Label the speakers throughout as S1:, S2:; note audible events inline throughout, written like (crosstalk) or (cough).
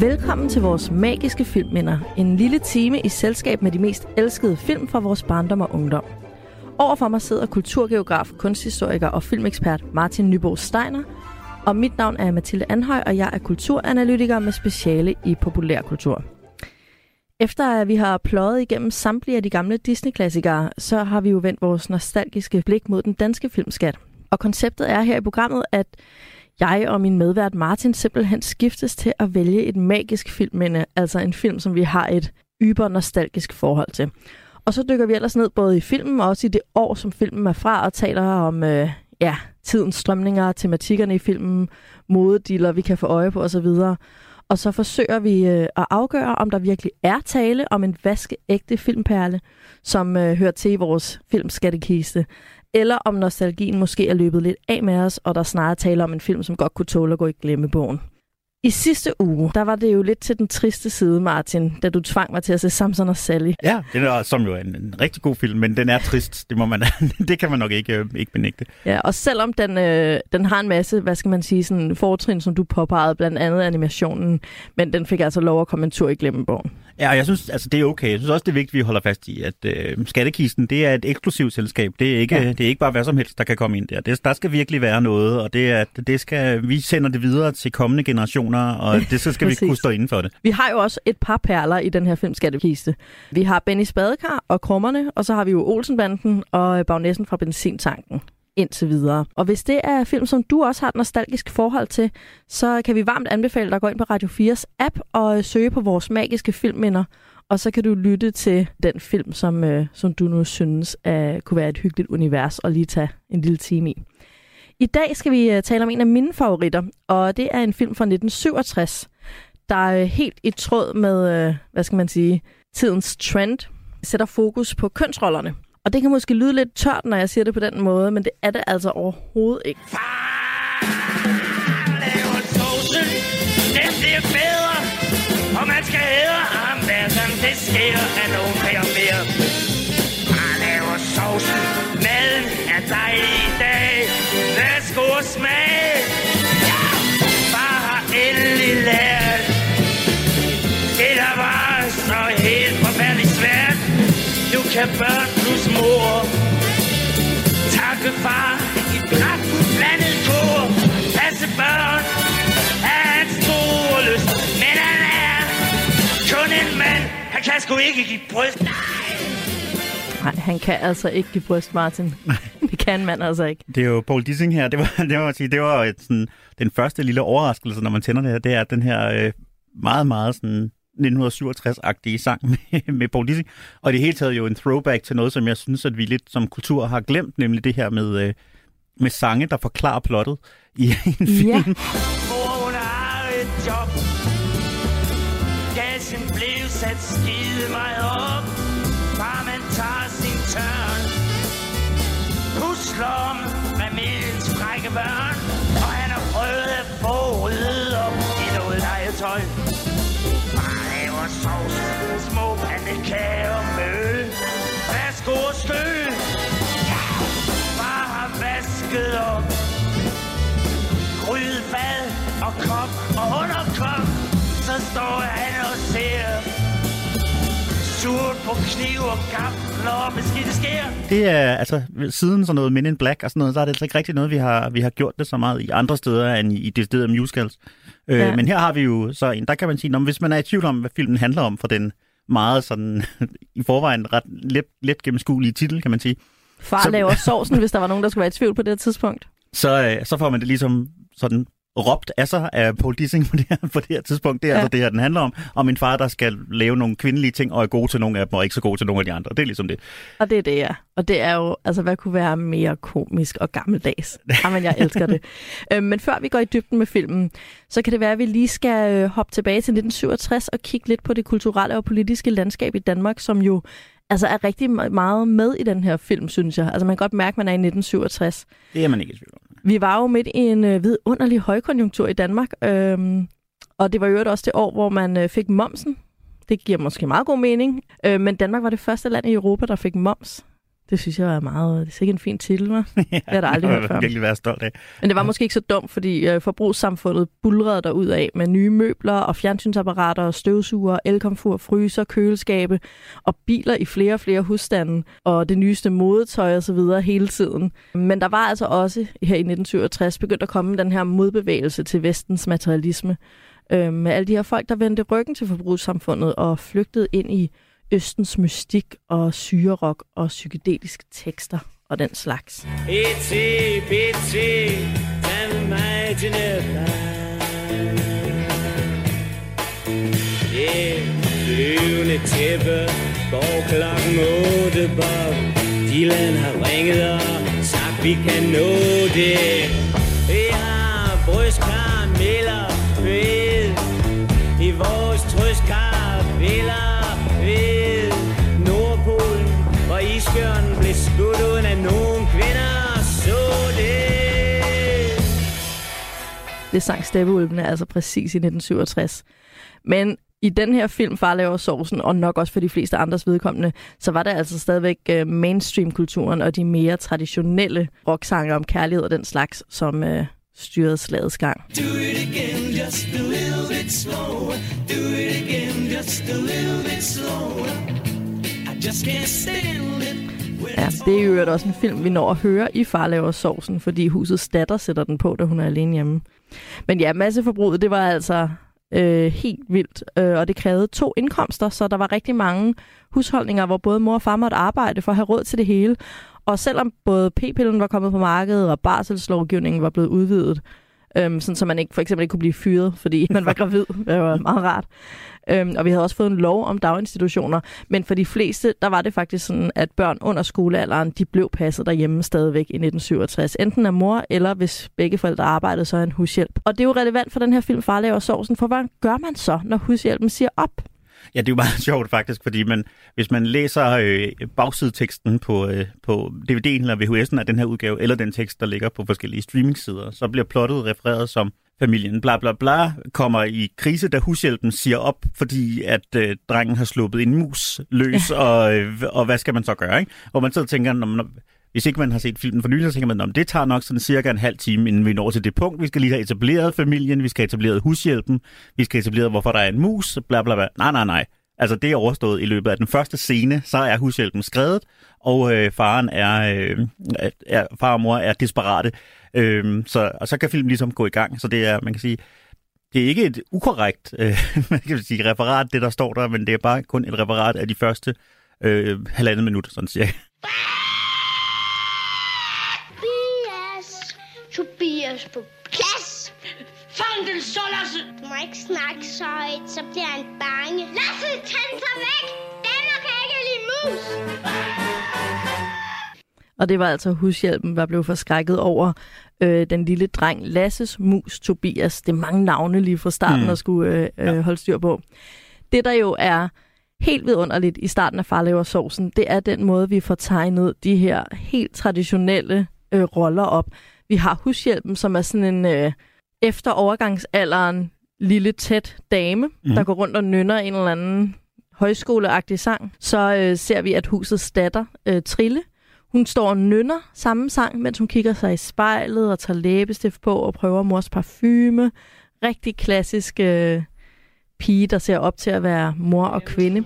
S1: Velkommen til vores magiske filmminder. En lille time i selskab med de mest elskede film fra vores barndom og ungdom. Overfor mig sidder kulturgeograf, kunsthistoriker og filmekspert Martin Nybo Steiner. Og mit navn er Mathilde Anhøj, og jeg er kulturanalytiker med speciale i populærkultur. Efter at vi har pløjet igennem samtlige af de gamle Disney-klassikere, så har vi jo vendt vores nostalgiske blik mod den danske filmskat. Og konceptet er her i programmet, at jeg og min medvært Martin simpelthen skiftes til at vælge et magisk filmminde, altså en film, som vi har et yber nostalgisk forhold til. Og så dykker vi ellers ned både i filmen og også i det år, som filmen er fra, og taler om øh, ja, tidens strømninger, tematikkerne i filmen, modediller, vi kan få øje på osv. Og så forsøger vi øh, at afgøre, om der virkelig er tale om en vaskeægte filmperle, som øh, hører til i vores filmskattekiste eller om nostalgien måske er løbet lidt af med os, og der snarere taler om en film, som godt kunne tåle at gå i glemmebogen. I sidste uge, der var det jo lidt til den triste side, Martin, da du tvang mig til at se Samson og Sally.
S2: Ja, det er som jo en, en rigtig god film, men den er trist. Det, må man, (laughs) det kan man nok ikke, øh, ikke benægte.
S1: Ja, og selvom den, øh, den har en masse, hvad skal man sige, sådan fortrin, som du påpegede, blandt andet animationen, men den fik altså lov at komme en tur i glemmebogen.
S2: Ja, og jeg synes, altså, det er okay. Jeg synes også, det er vigtigt, at vi holder fast i, at øh, Skattekisten, det er et eksklusivt selskab. Det er, ikke, ja. det er ikke bare hvad som helst, der kan komme ind der. Det, der skal virkelig være noget, og det er, det skal, vi sender det videre til kommende generationer, og (laughs) det så skal vi kunne stå inden for det.
S1: Vi har jo også et par perler i den her film Skattekiste. Vi har Benny Spadekar og Krummerne, og så har vi jo Olsenbanden og Bagnessen fra Benzintanken indtil videre. Og hvis det er film, som du også har et nostalgisk forhold til, så kan vi varmt anbefale dig at gå ind på Radio 4's app og øh, søge på vores magiske filmminder, og så kan du lytte til den film, som, øh, som du nu synes øh, kunne være et hyggeligt univers og lige tage en lille time i. I dag skal vi øh, tale om en af mine favoritter, og det er en film fra 1967, der er øh, helt i tråd med, hvad skal man sige, tidens trend, sætter fokus på kønsrollerne. Og det kan måske lyde lidt tørt, når jeg siger det på den måde, men det er det altså overhovedet ikke. Far
S3: laver sovsen, den bliver bedre, og man skal æde ham hver gang det sker, at nogen beder mere. Far laver sovsen, maden er dejlig i dag, værsgo og smag. Far har endelig lært, det der var så helt forfærdeligt svært, Du kan børn mor Takke far i kraften blandet kor Passe børn er hans store lyst Men han er kun en mand Han kan sgu ikke give bryst
S1: Nej, han kan altså ikke give bryst, Martin. (laughs) det kan man altså ikke.
S2: Det er jo Paul Dissing her. Det var, (laughs) det var, sige, det var et, sådan, den første lille overraskelse, når man tænder det her. Det er den her øh, meget, meget sådan 1967-agtige sang med, med Paul Dissing. Og det hele taget jo en throwback til noget, som jeg synes, at vi lidt som kultur har glemt, nemlig det her med, øh, med sange, der forklarer plottet i en film. Ja.
S3: Hun har et job. Gassen blev sat skide mig op. Bare man tager sin tørn. Pusler om familiens frække børn. Og han har prøvet at få ryddet op i noget legetøj sovs, små pandekager med øl. Værsgo og støl. Far har vasket op. Gryd, bad og kop og underkop. Så står han og ser surt på kniv og gaffel og beskidte skær.
S2: Det er, altså, siden sådan noget Men in Black og sådan noget, så er det altså ikke rigtig noget, vi har, vi har gjort det så meget i andre steder end i, i det sted musicals. Øh, ja. Men her har vi jo så en, der kan man sige, når, hvis man er i tvivl om, hvad filmen handler om for den meget sådan, (laughs) i forvejen ret let, let gennemskuelige titel, kan man sige.
S1: Far så, laver (laughs) sovsen, hvis der var nogen, der skulle være i tvivl på det tidspunkt.
S2: Så, øh, så får man det ligesom sådan råbt af sig af Paul Dissing (laughs) på det her, på det her tidspunkt. Det er ja. altså det her, den handler om. Om min far, der skal lave nogle kvindelige ting, og er god til nogle af dem, og ikke så god til nogle af de andre. Det er ligesom det.
S1: Og det er det, ja. Og det er jo, altså hvad kunne være mere komisk og gammeldags? Jamen, jeg elsker det. (laughs) øhm, men før vi går i dybden med filmen, så kan det være, at vi lige skal øh, hoppe tilbage til 1967 og kigge lidt på det kulturelle og politiske landskab i Danmark, som jo altså er rigtig meget med i den her film, synes jeg. Altså man kan godt mærke, at man er i 1967.
S2: Det er man ikke i tvivl om.
S1: Vi var jo midt i en øh, vidunderlig højkonjunktur i Danmark, øhm, og det var jo også det år, hvor man øh, fik momsen. Det giver måske meget god mening, øh, men Danmark var det første land i Europa, der fik moms. Det synes jeg er meget... Det er sikkert en fin titel, hva'? (laughs)
S2: ja,
S1: det har da aldrig hørt før.
S2: virkelig være stolt af.
S1: Men det var måske ikke så dumt, fordi øh, forbrugssamfundet bulrede der ud af med nye møbler og fjernsynsapparater og støvsuger, elkomfur, fryser, køleskabe og biler i flere og flere husstande og det nyeste modetøj og så videre hele tiden. Men der var altså også her i 1967 begyndt at komme den her modbevægelse til vestens materialisme øh, med alle de her folk, der vendte ryggen til forbrugssamfundet og flygtede ind i Østens mystik og syrerok og psykedeliske tekster og den slags.
S4: It's a, it's a, mig flyvende tæppe går klokken 8 Bob Dylan har ringet og sagt vi kan nå det. Vi har brystkarameller fed. I vores trøstkarameller skudt uden at nogen kvinder så det
S1: Det sang Steppeulvene altså præcis i 1967. Men i den her film, Far laver sovsen, og nok også for de fleste andres vedkommende, så var det altså stadigvæk uh, mainstream-kulturen og de mere traditionelle rocksanger om kærlighed og den slags, som uh, styrede slagets gang.
S4: Do it again, just a little bit slower. Do it again, just a little bit slower. I just can't stand it.
S1: Ja, det er jo også en film, vi når at høre i Far laver sovsen, fordi husets datter sætter den på, da hun er alene hjemme. Men ja, masseforbruget, det var altså øh, helt vildt, øh, og det krævede to indkomster, så der var rigtig mange husholdninger, hvor både mor og far måtte arbejde for at have råd til det hele. Og selvom både p-pillen var kommet på markedet, og barselslovgivningen var blevet udvidet, øhm, sådan så man ikke for eksempel ikke kunne blive fyret, fordi (laughs) man var gravid. Det var meget rart. Øhm, og vi havde også fået en lov om daginstitutioner, men for de fleste, der var det faktisk sådan, at børn under skolealderen, de blev passet derhjemme stadigvæk i 1967. Enten af mor, eller hvis begge forældre arbejdede, så en hushjælp. Og det er jo relevant for den her film, Far laver sovsen, for hvad gør man så, når hushjælpen siger op?
S2: Ja, det er jo meget (laughs) sjovt faktisk, fordi man, hvis man læser øh, bagsideteksten på, øh, på DVD'en eller VHS'en af den her udgave, eller den tekst, der ligger på forskellige streamingsider, så bliver plottet refereret som familien bla bla bla kommer i krise, da hushjælpen siger op, fordi at øh, drengen har sluppet en mus løs, og, øh, og hvad skal man så gøre? Ikke? Hvor man så tænker, når man, hvis ikke man har set filmen for nylig, så tænker man, om det tager nok sådan cirka en halv time, inden vi når til det punkt. Vi skal lige have etableret familien, vi skal have etableret hushjælpen, vi skal have etableret, hvorfor der er en mus, bla bla bla. Nej, nej, nej. Altså det er overstået i løbet af den første scene, så er hushjælpen skrevet, og øh, faren er, øh, er, far og mor er desperate. Øh, så, og så kan filmen ligesom gå i gang. Så det er, man kan sige, det er ikke et ukorrekt øh, (laughs) man kan sige, referat, det der står der, men det er bare kun et referat af de første øh, halvandet minut, sådan cirka.
S5: Tobias. På plads.
S3: Fang den så, Lasse!
S5: Du må ikke snakke så højt, så bliver han bange. Lasse, tænd sig væk. Danmark kan ikke lide mus.
S1: Og det var altså hushjælpen, der blev forskrækket over øh, den lille dreng Lasses mus Tobias. Det er mange navne lige fra starten,
S2: Mm.
S1: at skulle øh, øh,
S2: Ja.
S1: holde styr på. Det, der jo er helt vidunderligt i starten af Farlever Sovsen, det er den måde, vi får tegnet de her helt traditionelle øh, roller op. Vi har hushjælpen, som er sådan en øh, efter overgangsalderen lille tæt dame, mm. der går rundt og nynner en eller anden højskoleagtig sang. Så øh, ser vi, at husets datter, øh, Trille, hun står og nynner samme sang, mens hun kigger sig i spejlet og tager læbestift på og prøver mors parfume. Rigtig klassisk øh, pige, der ser op til at være mor og kvinde.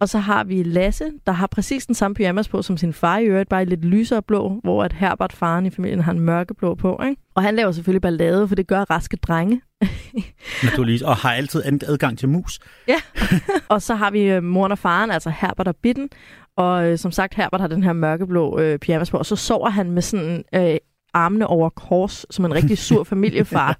S1: Og så har vi Lasse, der har præcis den samme pyjamas på som sin far i øvrigt, bare i lidt lysere blå, hvor at Herbert, faren i familien, har en mørkeblå på. Ikke? Og han laver selvfølgelig ballade, for det gør raske drenge. (laughs)
S2: Naturligvis. Og har altid ad- adgang til mus. (laughs)
S1: Og så har vi øh, moren og faren, altså Herbert og Bitten. Og øh, som sagt, Herbert har den her mørkeblå øh, pyjamas på, og så sover han med sådan øh, armene over kors, som en rigtig sur (laughs) familiefar.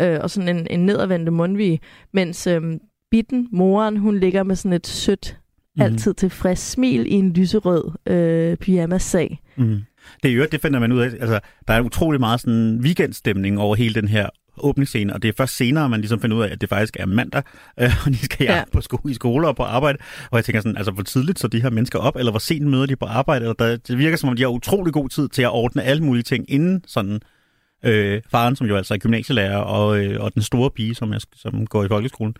S1: øh, og sådan en, en nedadvendte mundvige. Mens øh, Bitten, moren, hun ligger med sådan et sødt,
S2: Mhm.
S1: altid tilfreds smil i en lyserød øh, pyjamas-sag.
S2: Mm. Det er jo det finder man ud af. Altså, der er utrolig meget sådan weekendstemning over hele den her åbningsscene, og det er først senere, man ligesom finder ud af, at det faktisk er mandag, øh, (laughs) og de skal
S1: Ja.
S2: ja. på sko- i skole og på arbejde. Og jeg tænker sådan, altså hvor tidligt så de her mennesker op, eller hvor sent møder de på arbejde? Eller der, det virker som om, de har utrolig god tid til at ordne alle mulige ting inden sådan øh, faren, som jo altså er gymnasielærer, og, øh, og den store pige, som, jeg, som går i folkeskolen,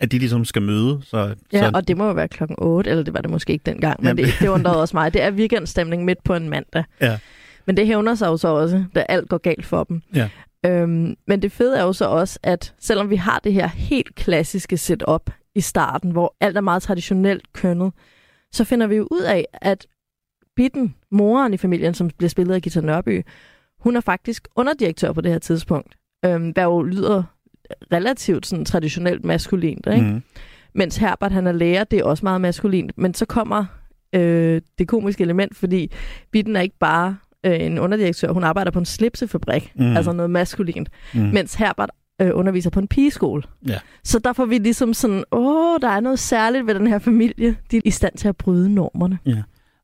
S2: at de ligesom skal møde. Så,
S1: Ja,
S2: så,
S1: og det må jo være klokken 8, eller det var det måske ikke dengang, men
S2: Jamen,
S1: det, det undrede også mig. Det er weekendstemning midt på en mandag.
S2: Ja.
S1: Men det hævner sig jo så også, da alt går galt for dem.
S2: Ja.
S1: Øhm, men det fede er jo så også, at selvom vi har det her helt klassiske setup i starten, hvor alt er meget traditionelt kønnet, så finder vi jo ud af, at Bitten, moren i familien, som bliver spillet af Gita Nørby, hun er faktisk underdirektør på det her tidspunkt. Øhm, hvad jo lyder relativt sådan traditionelt maskulint, ikke?
S2: mm,
S1: Mens Herbert han er lærer, det er også meget maskulint. Men så kommer øh, det komiske element, fordi Bitten er ikke bare øh, en underdirektør, hun arbejder på en slipsefabrik, mm. Altså noget maskulint.
S2: mm,
S1: Mens Herbert øh, underviser på en pigeskole.
S2: Ja.
S1: Så der får vi ligesom sådan, åh, der er noget særligt ved den her familie. De er i stand til at bryde normerne.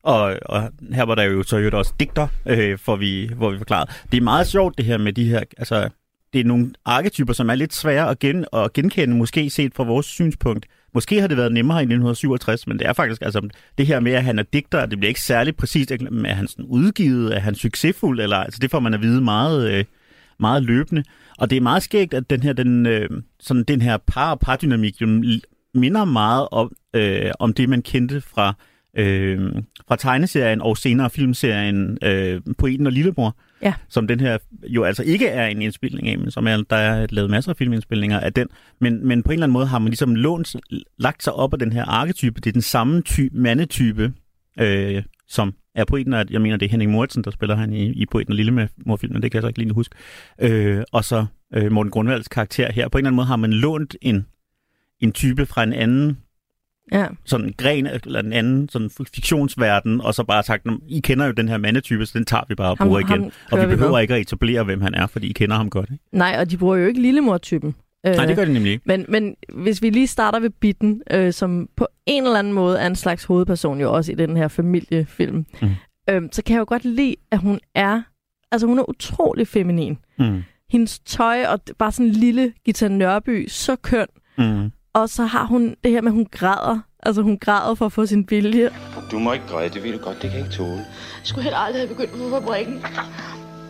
S2: Og, og her var der jo så jo også digter, øh, for vi, hvor vi forklarede. Det er meget sjovt det her med de her, altså det er nogle arketyper, som er lidt svære at, gen, at genkende, måske set fra vores synspunkt. Måske har det været nemmere i 1967, men det er faktisk, altså det her med, at han er digter, det bliver ikke særlig præcist, er han sådan udgivet, er han succesfuld, eller altså det får man at vide meget, øh, meget løbende. Og det er meget skægt, at den her, den, øh, sådan den her par pardynamik jo minder meget om, øh, om det, man kendte fra øh, fra tegneserien og senere filmserien øh, Poeten og Lillebror,
S1: Ja.
S2: som den her jo altså ikke er en indspilning af, men som er, der er lavet masser af filmindspilninger af den. Men, men på en eller anden måde har man ligesom lånt, lagt sig op af den her arketype. Det er den samme type, mandetype, øh, som er poeten, og jeg mener, det er Henning Mortensen, der spiller han i, i Poeten og lille med morfilmen, det kan jeg så ikke lige huske. Øh, og så øh, Morten Grundvalds karakter her. På en eller anden måde har man lånt en, en type fra en anden
S1: Ja.
S2: sådan en gren eller en anden sådan fiktionsverden, og så bare sagt, "Nå, I kender jo den her mandetype, så den tager vi bare og
S1: Ham-
S2: bruger igen.
S1: ham
S2: Og vi
S1: vi
S2: behøver
S1: med.
S2: ikke at etablere, hvem han er, fordi I kender ham godt. Ikke?
S1: Nej, og de bruger jo ikke lillemor-typen. Øh,
S2: Nej, det gør det nemlig ikke.
S1: Men, men hvis vi lige starter ved Bitten, øh, som på en eller anden måde er en slags hovedperson jo også i den her familiefilm,
S2: Mhm.
S1: øh, så kan jeg jo godt lide, at hun er, altså hun er utrolig feminin.
S2: Mm.
S1: Hendes tøj og bare sådan en lille Gita Nørby, så køn.
S2: Mm.
S1: Og så har hun det her med, at hun græder. Altså hun græder for at få sin vilje.
S6: Du må ikke græde, det ved du godt, det kan jeg ikke tåle.
S7: Jeg skulle heller aldrig have begyndt på fabrikken.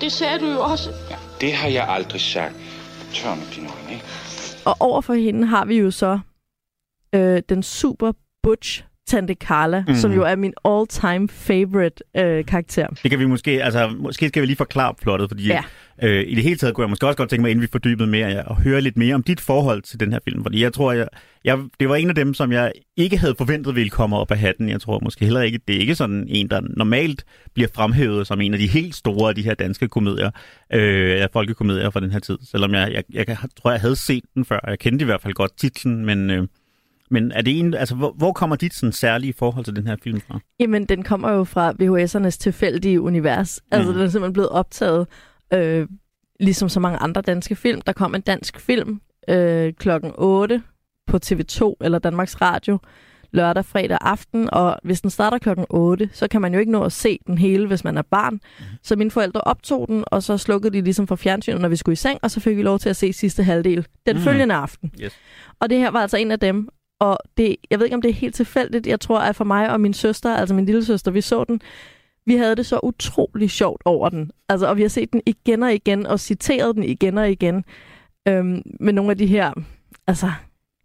S7: Det sagde du jo også.
S6: Det har jeg aldrig sagt. Tør med dine øjne, ikke?
S1: Og over for hende har vi jo så øh, den super butch Tante Carla, mm. Som jo er min all-time favorite øh, karakter.
S2: Det kan vi måske, altså måske skal vi lige forklare plottet, fordi
S1: Ja.
S2: Øh, i det hele taget kunne jeg måske også godt tænke mig, inden vi fordybede mere, at høre lidt mere om dit forhold til den her film, fordi jeg tror, jeg, jeg, det var en af dem, som jeg ikke havde forventet ville komme op af hatten. Jeg tror måske heller ikke, det er ikke sådan en, der normalt bliver fremhævet som en af de helt store af de her danske komedier, øh, folkekomedier fra den her tid, selvom jeg, jeg, jeg, jeg tror, jeg havde set den før. Jeg kendte i hvert fald godt titlen, men... Øh, men er det en, altså, hvor, hvor kommer dit sådan, særlige forhold til den her film fra?
S1: Jamen, den kommer jo fra VHS'ernes tilfældige univers. Altså,
S2: Mhm.
S1: den er simpelthen blevet optaget, øh, ligesom så mange andre danske film. Der kom en dansk film øh, klokken 8 på TV2 eller Danmarks Radio lørdag, fredag aften, og hvis den starter klokken 8, så kan man jo ikke nå at se den hele, hvis man er barn.
S2: Mhm.
S1: Så mine forældre optog den, og så slukkede de ligesom for fjernsynet, når vi skulle i seng, og så fik vi lov til at se sidste halvdel den
S2: Mhm.
S1: følgende aften.
S2: Yes.
S1: Og det her var altså en af dem, og det, jeg ved ikke, om det er helt tilfældigt. Jeg tror, at for mig og min søster, altså min lille søster, vi så den, vi havde det så utrolig sjovt over den. Altså, og vi har set den igen og igen, og citeret den igen og igen. Øhm, med nogle af de her, altså,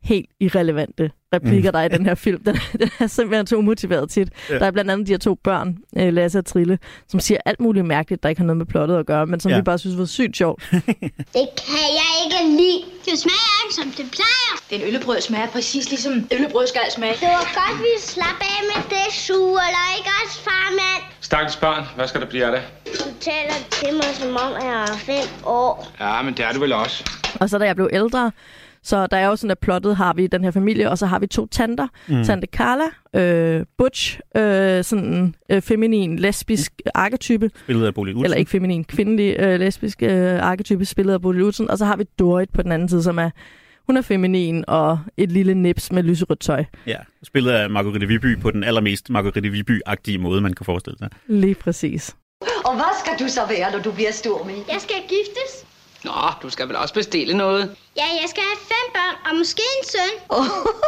S1: helt irrelevante replikker,
S2: Mm.
S1: der er i den her (laughs) film. Den, den er simpelthen så umotiveret tit.
S2: Ja.
S1: Der er blandt andet de her to børn, øh, Lasse og Trille, som siger alt muligt mærkeligt, der ikke har noget med plottet at gøre, men som
S2: Ja.
S1: vi bare synes var sygt sjovt. (laughs)
S5: Det kan jeg ikke lide. Det smager ikke, som det plejer.
S7: Den øllebrød smager præcis ligesom øllebrød skal smage.
S5: Det var godt, vi slap af med det sure, eller ikke også, farmand?
S6: Stakkels børn, hvad skal der blive af det?
S5: Du taler til mig, som om jeg er fem år.
S6: Ja, men det er du vel også.
S1: Og så da jeg blev ældre, så der er jo sådan, at plottet har vi den her familie, og så har vi to tanter. Mm. Tante Carla, øh, Butch, øh, sådan en øh, feminin, lesbisk arketype.
S2: Spillet af Bolig
S1: Eller ikke feminin, kvindelig øh, lesbisk øh, arketype, spillet af Lutzen. Og så har vi Dorit på den anden side, som er, hun er feminin og et lille nips med lyserødt tøj.
S2: Ja, spillet af Marguerite Viby på den allermest Marguerite Viby-agtige måde, man kan forestille sig.
S1: Lige præcis.
S8: Og hvad skal du så være, når du bliver stor med?
S5: Jeg skal giftes.
S8: Nå, du skal vel også bestille noget?
S5: Ja, jeg skal have fem børn og måske en søn.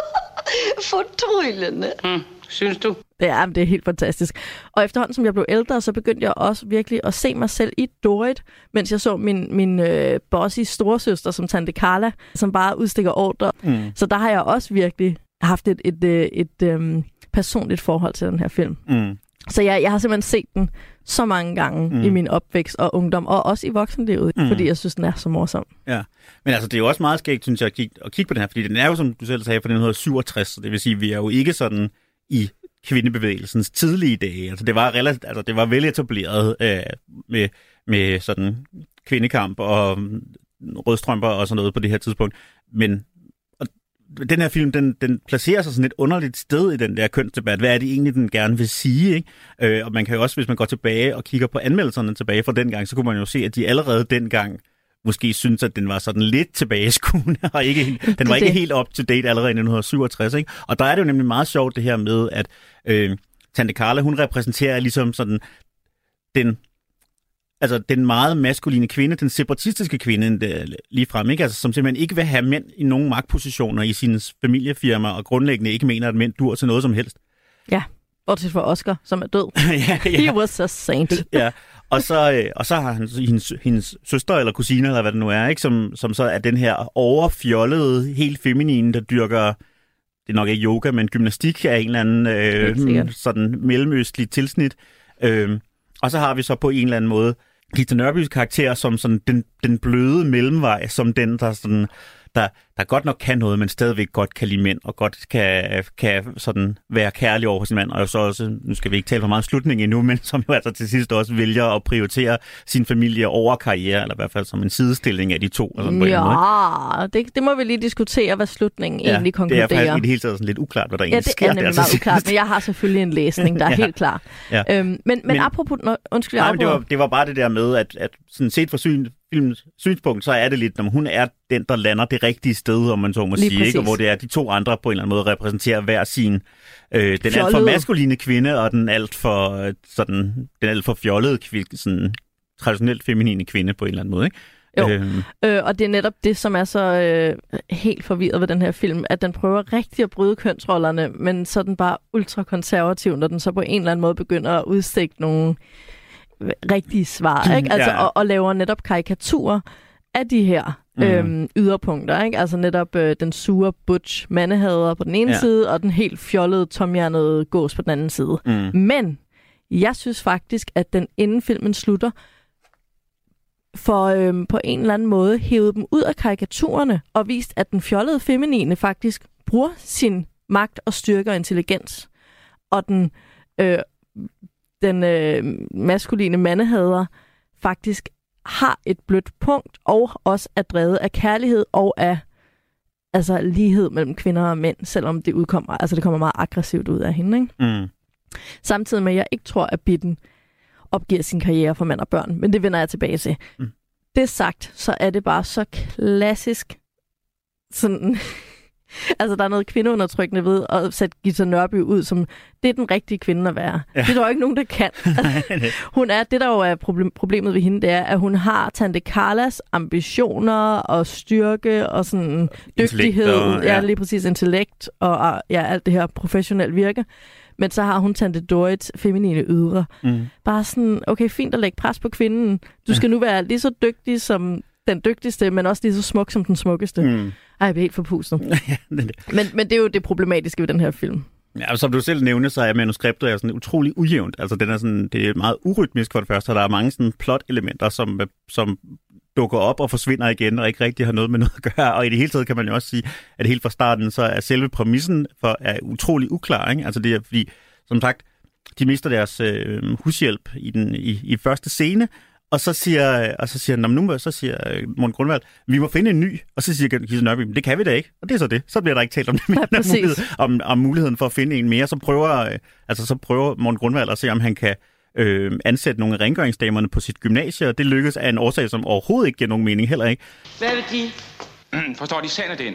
S5: (laughs)
S8: Fortryllende. Hmm, synes du?
S1: Ja, men det er helt fantastisk. Og efterhånden, som jeg blev ældre, så begyndte jeg også virkelig at se mig selv i Dorit, mens jeg så min, min øh, bossy storesøster som Tante Carla, som bare udstikker ordre. Mm. Så der har jeg også virkelig haft et, et, et, et øhm, personligt forhold til den her film.
S2: Mm.
S1: Så jeg, jeg har simpelthen set den så mange gange mm. i min opvækst og ungdom, og også i voksenlivet, mm. fordi jeg synes, den er så morsom.
S2: Ja, men altså det er jo også meget skægt, synes jeg, at kigge, at kigge på den her, fordi den er jo, som du selv sagde, fra 1967, så det vil sige, at vi er jo ikke sådan i kvindebevægelsens tidlige dage. Altså det var, relativt, altså, det var veletableret øh, med, med sådan kvindekamp og mm, rødstrømper og sådan noget på det her tidspunkt. Men den her film, den, den placerer sig sådan et underligt sted i den der kønsdebat. Hvad er det egentlig, den gerne vil sige? Ikke? Øh, og man kan jo også, hvis man går tilbage og kigger på anmeldelserne tilbage fra dengang, så kunne man jo se, at de allerede dengang måske synes, at den var sådan lidt tilbageskuende, (laughs) og ikke, den var ikke
S1: Det-
S2: helt up to date allerede i 1967. Ikke? Og der er det jo nemlig meget sjovt det her med, at øh, Tante Carla, hun repræsenterer ligesom sådan den altså den meget maskuline kvinde, den separatistiske kvinde øh, lige frem, ikke? Altså, som simpelthen ikke vil have mænd i nogen magtpositioner i sine familiefirma, og grundlæggende ikke mener, at mænd dur til noget som helst. (laughs)
S1: Ja, bortset fra Oscar, som er død.
S2: ja,
S1: He was a saint. (laughs)
S2: ja. Og så, øh, og så har han hendes, hendes søster eller kusine, eller hvad det nu er, ikke? Som, som så er den her overfjollede, helt feminine, der dyrker, det er nok ikke yoga, men gymnastik af en eller anden øh, sådan mellemøstlig tilsnit. Øh, og så har vi så på en eller anden måde Gita Nørbys karakter som sådan den, den bløde mellemvej, som den, der sådan der, der godt nok kan noget, men stadigvæk godt kan lide mænd, og godt kan, kan sådan være kærlig over for sin mand, og så også, nu skal vi ikke tale for meget slutning endnu, men som jo altså til sidst også vælger at prioritere sin familie over karriere, eller i hvert fald som en sidestilling af de to. Eller sådan på en måde, ikke?
S1: Ja, det, det må vi lige diskutere, hvad slutningen
S2: Ja,
S1: egentlig
S2: det er
S1: konkluderer.
S2: faktisk i det hele taget sådan lidt uklart, hvad der
S1: Ja,
S2: egentlig
S1: det
S2: sker.
S1: er nemlig
S2: til
S1: meget uklart, men jeg har selvfølgelig en læsning, der er (laughs)
S2: Ja.
S1: helt klar.
S2: Ja.
S1: Øhm, men, men,
S2: Men-
S1: apropos, nå, undskyld, jeg
S2: Nej, men det var, det var bare det der med, at, at sådan set fra syn, filmens synspunkt, så er det lidt, når hun er den, der lander det rigtige sted, om man så må
S1: Lige
S2: sige, ikke? Og hvor det er, de to andre på en eller anden måde repræsenterer hver sin, øh, den alt for
S1: Fjollede.
S2: maskuline kvinde, og den alt for, øh, sådan, den alt for fjollede kvinde, sådan traditionelt feminine kvinde på en eller anden måde, ikke?
S1: Jo.
S2: Øhm,
S1: Øh, og det er netop det, som er så øh, helt forvirret ved den her film, at den prøver rigtig at bryde kønsrollerne, men så er den bare ultrakonservativ, når den så på en eller anden måde begynder at udstikke nogle rigtige svar, ikke? (clears throat) Altså,
S2: ja.
S1: og, og laver netop karikaturer af de her
S2: Mhm.
S1: øhm, yderpunkter, ikke? Altså netop øh, den sure butch mandehader på den ene
S2: ja.
S1: side, og den helt fjollede, tomhjernede gås på den anden side.
S2: mm,
S1: Men jeg synes faktisk, at den inden filmen slutter, for øhm, på en eller anden måde hævet dem ud af karikaturerne og vist, at den fjollede feminine faktisk bruger sin magt og styrke og intelligens. Og den, øh, den øh, maskuline mandehader faktisk har et blødt punkt, og også er drevet af kærlighed og af altså lighed mellem kvinder og mænd, selvom det udkommer, altså det kommer meget aggressivt ud af hende, ikke?
S2: mm.
S1: Samtidig med, at jeg ikke tror, at Bitten opgiver sin karriere for mand og børn. Men det vender jeg tilbage til.
S2: Mm.
S1: Mm. Det sagt, så er det bare så klassisk sådan... (laughs) altså, der er noget kvindeundertrykkende ved at sætte Gita Nørby ud som, det er den rigtige kvinde at være.
S2: Ja.
S1: Det er der jo ikke nogen, der kan. (laughs) hun er, det der jo er problem, problemet ved hende, det er, at hun har Tante Carlas ambitioner og styrke og sådan dygtighed.
S2: og- ja.
S1: ja, lige præcis intellekt og og, ja, alt det her professionelt virke. Men så har hun Tante Dorits feminine ydre.
S2: Mm.
S1: Bare sådan, okay, fint at lægge pres på kvinden. Du skal nu være lige så dygtig som den dygtigste, men også lige så smuk som den smukkeste. Mm. Ej, jeg bliver helt forpustet. (laughs) Men, men det er jo det problematiske ved den her film.
S2: Ja, som du selv nævner, så er manuskriptet er sådan utrolig ujævnt. Altså, den er sådan, det er meget urytmisk for det første, og der er mange sådan plot-elementer, som, som dukker op og forsvinder igen, og ikke rigtig har noget med noget at gøre. Og i det hele taget kan man jo også sige, at helt fra starten, så er selve præmissen for, er utrolig uklar. Ikke? Altså, det er fordi, som sagt, de mister deres øh, hushjælp i, den, i, i første scene, og så siger, og så siger, "Nå, men nu, må- så siger øh, Morten Grundvald, vi må finde en ny. Og så siger Gisse Nørby, "Men det kan vi da ikke. Og det er så det. Så bliver der ikke talt om det mere, (laughs)
S1: præcis.
S2: mulighed, om, om muligheden for at finde en mere. Så prøver, øh, altså, så prøver Morten Grundvald at se, om han kan øh, ansætte nogle af rengøringsdamerne på sit gymnasie, og det lykkes af en årsag, som overhovedet ikke giver nogen mening heller ikke.
S6: Hvad vil de? (clears throat) Forstår de sagen den?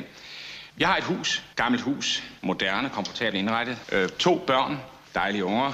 S6: Jeg har et hus, gammelt hus, moderne, komfortabelt indrettet. Øh, to børn, dejlige unger.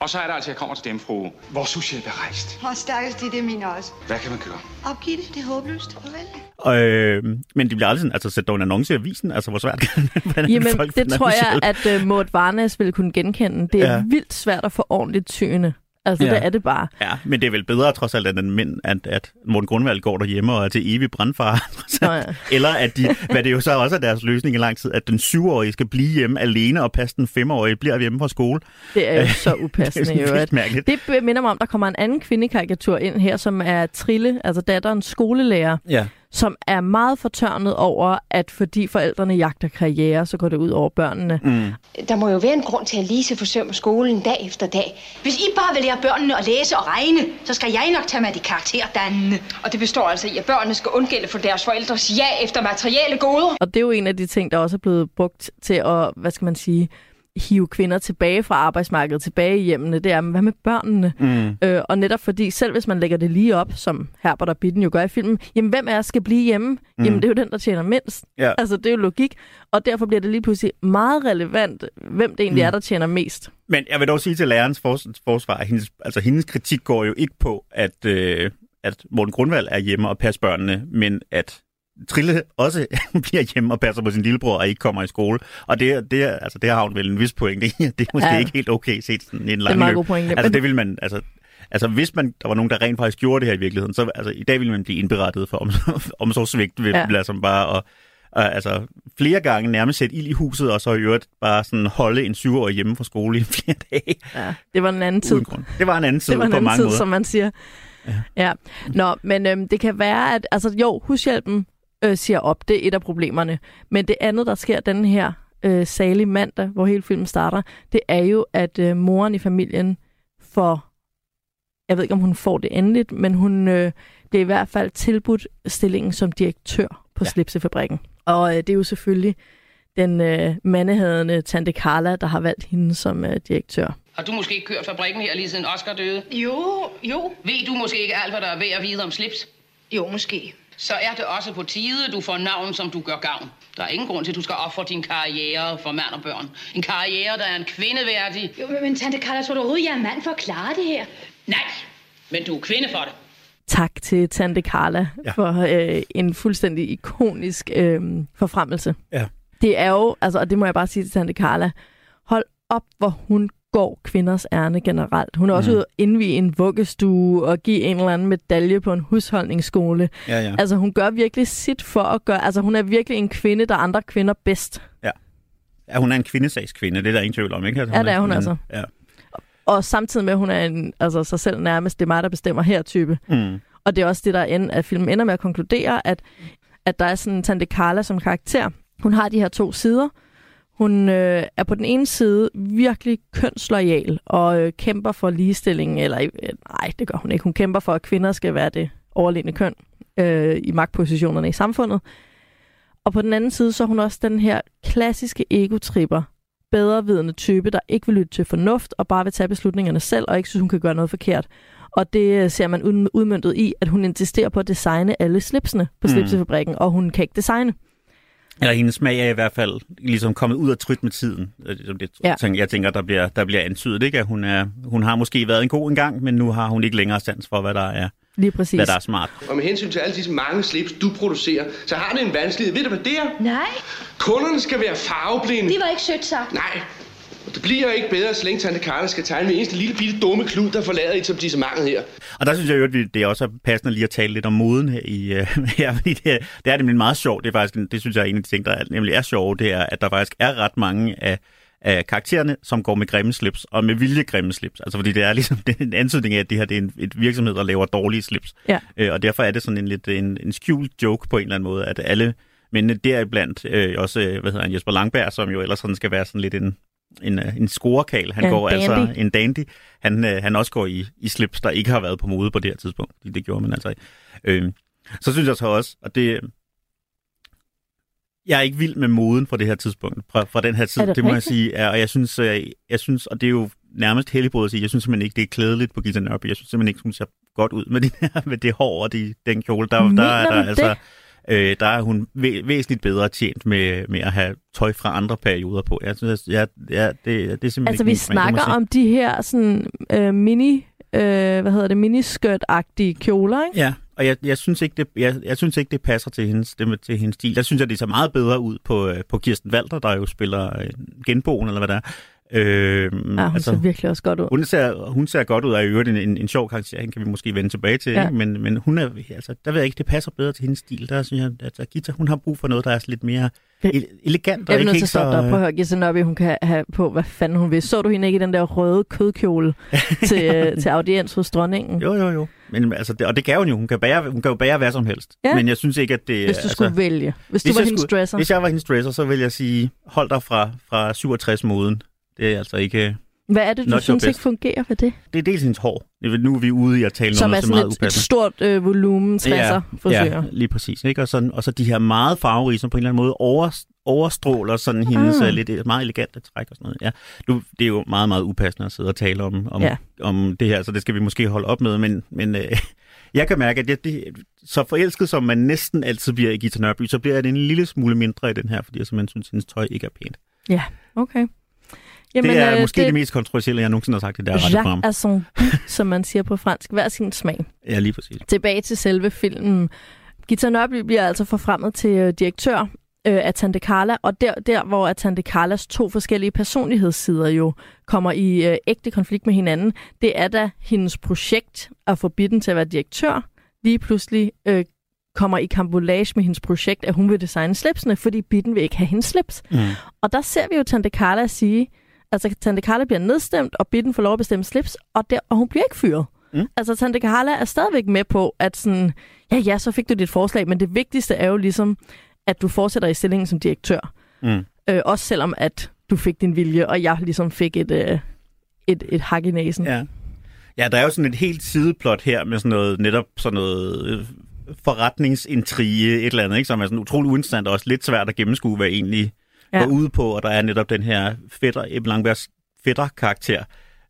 S6: Og så er der altså, jeg kommer til dem, fru. Vores hushjælp er rejst.
S9: Og stakkels de, det er mine også.
S6: Hvad kan man gøre?
S9: Opgiv det, det er håbløst. Farvel.
S2: Øh, men de bliver aldrig sådan, altså sæt dog en annonce i avisen, altså hvor svært (laughs) kan hvordan
S1: Jamen,
S2: folk
S1: det tror jeg, at uh, Maud Varnes ville kunne genkende. Det er
S2: Ja.
S1: ja. vildt svært at få ordentligt tyende. Altså,
S2: Ja.
S1: det er det bare.
S2: Ja, men det er vel bedre trods alt, end mænd, at, at Morten Grundvald går derhjemme og er til evig brandfar. (laughs)
S1: Nå, ja.
S2: Eller at de, hvad det jo så også er deres løsning i lang tid, at den syvårige skal blive hjemme alene, og passe den femårige bliver hjemme fra skole.
S1: Det er jo (laughs) så
S2: Det er
S1: upassende. i øvrigt.
S2: lidt mærkeligt.
S1: Det minder mig om, der kommer en anden kvindekarikatur ind her, som er Trille, altså datterens skolelærer,
S2: Ja.
S1: Som er meget fortørnet over, at fordi forældrene jagter karriere, så går det ud over børnene.
S2: Mm.
S10: Der må jo være en grund til, at Lise forsømmer skolen dag efter dag. Hvis I bare vil lære børnene at læse og regne, så skal jeg nok tage med de karakterdannende. Og det består altså i, at børnene skal undgælde for deres forældres ja efter materielle goder.
S1: Og det er jo en af de ting, der også er blevet brugt til at, hvad skal man sige, hive kvinder tilbage fra arbejdsmarkedet, tilbage i hjemmene. Det er, men hvad med børnene?
S2: Mm.
S1: Øh, og netop fordi, selv hvis man lægger det lige op, som Herbert og Bitten jo gør i filmen, jamen hvem af os skal blive hjemme? Mm. Jamen det er jo den, der tjener mindst.
S2: Ja.
S1: Altså det er jo logik, og derfor bliver det lige pludselig meget relevant, hvem det egentlig
S2: Mm.
S1: er, der tjener mest.
S2: Men jeg vil dog sige til lærernes fors- forsvar, at hendes, altså hendes kritik går jo ikke på, at, øh, at Morten Grundvald er hjemme og passer børnene, men at Trille også (laughs) bliver hjemme og passer på sin lillebror og ikke kommer i skole. Og det, det, altså, det har hun vel en vis pointe i. (laughs) Det er måske
S1: Ja.
S2: ikke helt okay set sådan i en
S1: Det er
S2: lang løb.
S1: pointe.
S2: Altså det vil man, altså, altså hvis man, der var nogen, der rent faktisk gjorde det her i virkeligheden, så altså, i dag ville man blive indberettet for om, (laughs) omsorgsvigt ved
S1: Ja.
S2: altså bare og, og, altså flere gange nærmest sætte ild i huset, og så i øvrigt bare sådan holde en syvårig hjemme fra skole i flere dage.
S1: Ja, det var en anden tid.
S2: Det var en anden tid
S1: det var en
S2: på
S1: anden
S2: mange
S1: tid,
S2: måder.
S1: som man siger. Ja. ja. Nå, men øhm, det kan være, at... Altså jo, hushjælpen øh, siger op. Det er et af problemerne. Men det andet, der sker den her øh, salige mandag, hvor hele filmen starter, det er jo, at øh, moren i familien får... Jeg ved ikke, om hun får det endeligt, men hun øh, bliver i hvert fald tilbudt stillingen som direktør på ja. Slipsefabrikken. Og øh, det er jo selvfølgelig den øh, mandehadende tante Carla, der har valgt hende som øh, direktør.
S8: Har du måske ikke kørt fabrikken her lige siden Oscar døde?
S10: Jo, jo,
S8: Ved du måske ikke alt, hvad der er værd at vide om slips?
S10: jo måske.
S8: Så er det også på tide, du får navn, som du gør gavn. Der er ingen grund til, at du skal ofre din karriere for mand og børn. En karriere, der er en kvindeværdig.
S10: Jo, men tante Carla, tror du overhovedet, jeg er mand for at klare det her?
S8: Nej, men du er kvinde for det.
S1: Tak til Tante Carla ja.
S2: Ja.
S1: for øh, en fuldstændig ikonisk øh, forfremmelse.
S2: Ja.
S1: Det er jo, altså, og det må jeg bare sige til Tante Carla, hold op, hvor hun går kvinders ærne generelt. Hun er også
S2: Mhm.
S1: ude at indvige en vuggestue og give en eller anden medalje på en husholdningsskole.
S2: Ja, ja.
S1: Altså, hun gør virkelig sit for at gøre... Altså, hun er virkelig en kvinde, der er andre kvinder bedst.
S2: ja, hun er en kvindesagskvinde, det er der ingen tvivl om, ikke? Altså,
S1: Ja, det er hun altså.
S2: Ja.
S1: Og samtidig med, at hun er en, altså, sig selv nærmest, det er mig, der bestemmer her type.
S2: Mm.
S1: Og det er også det, der end, at filmen ender med at konkludere, at, at der er sådan en Tante Carla som karakter. Hun har de her to sider. Hun øh, er på den ene side virkelig kønslojal og øh, kæmper for ligestilling, eller øh, nej, det gør hun ikke. Hun kæmper for, at kvinder skal være det overlegne køn øh, i magtpositionerne i samfundet. Og på den anden side, så er hun også den her klassiske egotripper, bedrevidende type, der ikke vil lytte til fornuft og bare vil tage beslutningerne selv og ikke synes, hun kan gøre noget forkert. Og det øh, ser man ud- udmyndtet i, at hun insisterer på at designe alle slipsene på
S2: Mm.
S1: slipsefabrikken, og hun kan ikke designe.
S2: Eller hendes smag er i hvert fald ligesom kommet ud af tryt med tiden. Det,
S1: Ja.
S2: ja. Jeg tænker, der bliver, der bliver antydet, ikke? At hun, er, hun har måske været en god engang, men nu har hun ikke længere sans for, hvad der er,
S1: Lige præcis.
S2: hvad der er smart.
S11: Og med hensyn til alle disse mange slips, du producerer, så har det en vanskelighed. Ved du, hvad det er?
S10: Nej,
S11: Kunderne skal være farveblinde.
S10: det var ikke sødt sagt.
S11: Nej, og det bliver ikke bedre, så længe Tante Carla skal tegne med eneste lille bitte dumme klud, der forlader etablissementet her.
S2: Og der synes jeg jo, at det er også passende lige at tale lidt om moden her. I, uh, (laughs) her fordi det, er- det er nemlig meget sjovt. Det, er faktisk, det synes jeg er en af de ting, der er, nemlig er sjove, det er, at der faktisk er ret mange af, af karaktererne, som går med grimme slips, og med vilje grimme slips. Altså fordi det er ligesom (laughs) det er en antydning af, at det her det er en et virksomhed, der laver dårlige slips.
S1: Ja.
S2: Øh, og derfor er det sådan en lidt en, en skjult joke på en eller anden måde, at alle men deriblandt øh, også, øh, hvad hedder han, Jesper Langberg, som jo ellers sådan skal være sådan lidt en, en, øh, en scorekal. Han
S1: Ja,
S2: går
S1: dandy.
S2: altså en dandy. Han, øh, han også går i, i slips, der ikke har været på mode på det her tidspunkt. Det, det gjorde man altså ikke. Øh, så synes jeg så også, og det... Jeg er ikke vild med moden fra det her tidspunkt, fra, fra den her tid,
S1: det
S2: det, må jeg
S1: rigtigt?
S2: sige. Ja, og jeg synes, øh, jeg synes, og det er jo nærmest helligbrød at sige, jeg synes simpelthen ikke, det er klædeligt på Gita Nørby. Jeg synes simpelthen ikke, hun ser godt ud med, det her, med det hår og de, den kjole. Der,
S1: Mener
S2: der er der, altså,
S1: det?
S2: Øh, der er hun væ- væsentligt bedre tjent med, med at have tøj fra andre perioder på. Jeg synes, jeg, ja, det, det er simpelthen
S1: Altså,
S2: ikke
S1: vi
S2: jeg
S1: snakker om de her sådan øh, mini, øh, hvad hedder det, miniskirt-agtige kjoler, ikke?
S2: Ja, og jeg, jeg, synes ikke, det, jeg, jeg synes ikke, det passer til hendes, det til hendes stil. Der synes jeg, det ser meget bedre ud på, øh, på Kirsten Walter, der jo spiller øh, genboen, eller hvad det er. Øh,
S1: Ja, hun altså, ser virkelig også godt ud.
S2: Hun ser, hun ser godt ud, og er i øvrigt en, en, en sjov karakter, hende kan vi måske vende tilbage til,
S1: Ja.
S2: ja. men, men hun er, altså, der ved jeg ikke, det passer bedre til hendes stil. Der synes jeg, at Gita, hun har brug for noget, der er lidt mere ele- elegant,
S1: Jeg er
S2: ikke
S1: nødt til at stoppe dig. Prøv at høre, Gisse Nørby, hun kan have på, hvad fanden hun vil. Så du hende ikke i den der røde kødkjole (laughs) til, øh, til audiens hos dronningen?
S2: Jo, jo, jo. Men, altså, det, og det kan hun jo. Hun kan, bære, hun kan jo bære hvad som helst.
S1: Ja.
S2: Men jeg synes ikke, at det...
S1: Hvis du
S2: altså,
S1: skulle vælge. Hvis du var
S2: jeg
S1: hendes dresser.
S2: Hvis jeg var hendes dresser, så vil jeg sige, hold dig fra, fra 67-moden. Det er altså ikke...
S1: Hvad er det, du synes ikke fungerer ved det?
S2: Det er dels hendes hår. Nu er vi ude i at tale
S1: Som
S2: noget, som er meget
S1: et, et stort øh, volumen 60'er
S2: ja,
S1: frisør.
S2: lige præcis. Ikke? Og, sådan, og så de her meget farverige, som på en eller anden måde over, overstråler sådan hendes
S1: Ah.
S2: ah. lidt meget elegante træk og sådan noget. Ja. Nu, det er jo meget, meget upassende at sidde og tale om, om,
S1: Ja.
S2: ja. om det her, så det skal vi måske holde op med. Men, men øh, (laughs) jeg kan mærke, at jeg, det, så forelsket som man næsten altid bliver i Gita Nørby, så bliver jeg det en lille smule mindre i den her, fordi jeg simpelthen synes, at hendes tøj ikke er pænt.
S1: Ja, okay.
S2: Jamen, det er
S1: øh,
S2: måske det... det mest kontroversielle, jeg nogensinde har sagt i det her radioprogram.
S1: Jacques (laughs) son som man siger på fransk. Hver sin smag.
S2: Ja, lige præcis.
S1: Tilbage til selve filmen. Gita Nørby bliver altså forfremmet til øh, direktør øh, af Tante Carla, og der, der hvor at Tante Carlas to forskellige personlighedssider jo kommer i øh, ægte konflikt med hinanden, det er da hendes projekt at få Bitten til at være direktør, lige pludselig øh, kommer i kambolage med hendes projekt, at hun vil designe slipsene, fordi Bitten vil ikke have hendes slips.
S2: Mm.
S1: Og der ser vi jo Tante Carla sige, altså Tante Carla bliver nedstemt, og Bitten får lov at bestemme slips, og, der, og hun bliver ikke fyret.
S2: Mm.
S1: Altså Tante Carla er stadigvæk med på, at sådan, ja ja, så fik du dit forslag, men det vigtigste er jo ligesom, at du fortsætter i stillingen som direktør.
S2: Mm.
S1: Øh, også selvom at du fik din vilje, og jeg ligesom fik et, øh, et, et hak i næsen.
S2: Ja. ja, der er jo sådan et helt sideplot her med sådan noget, netop sådan noget øh, forretningsintrige, et eller andet, ikke, som er sådan utrolig uinteressant og også lidt svært at gennemskue, hvad egentlig
S1: Ja.
S2: går ud på, og der er netop den her fætter, Ebbe Langbergs fætter-karakter,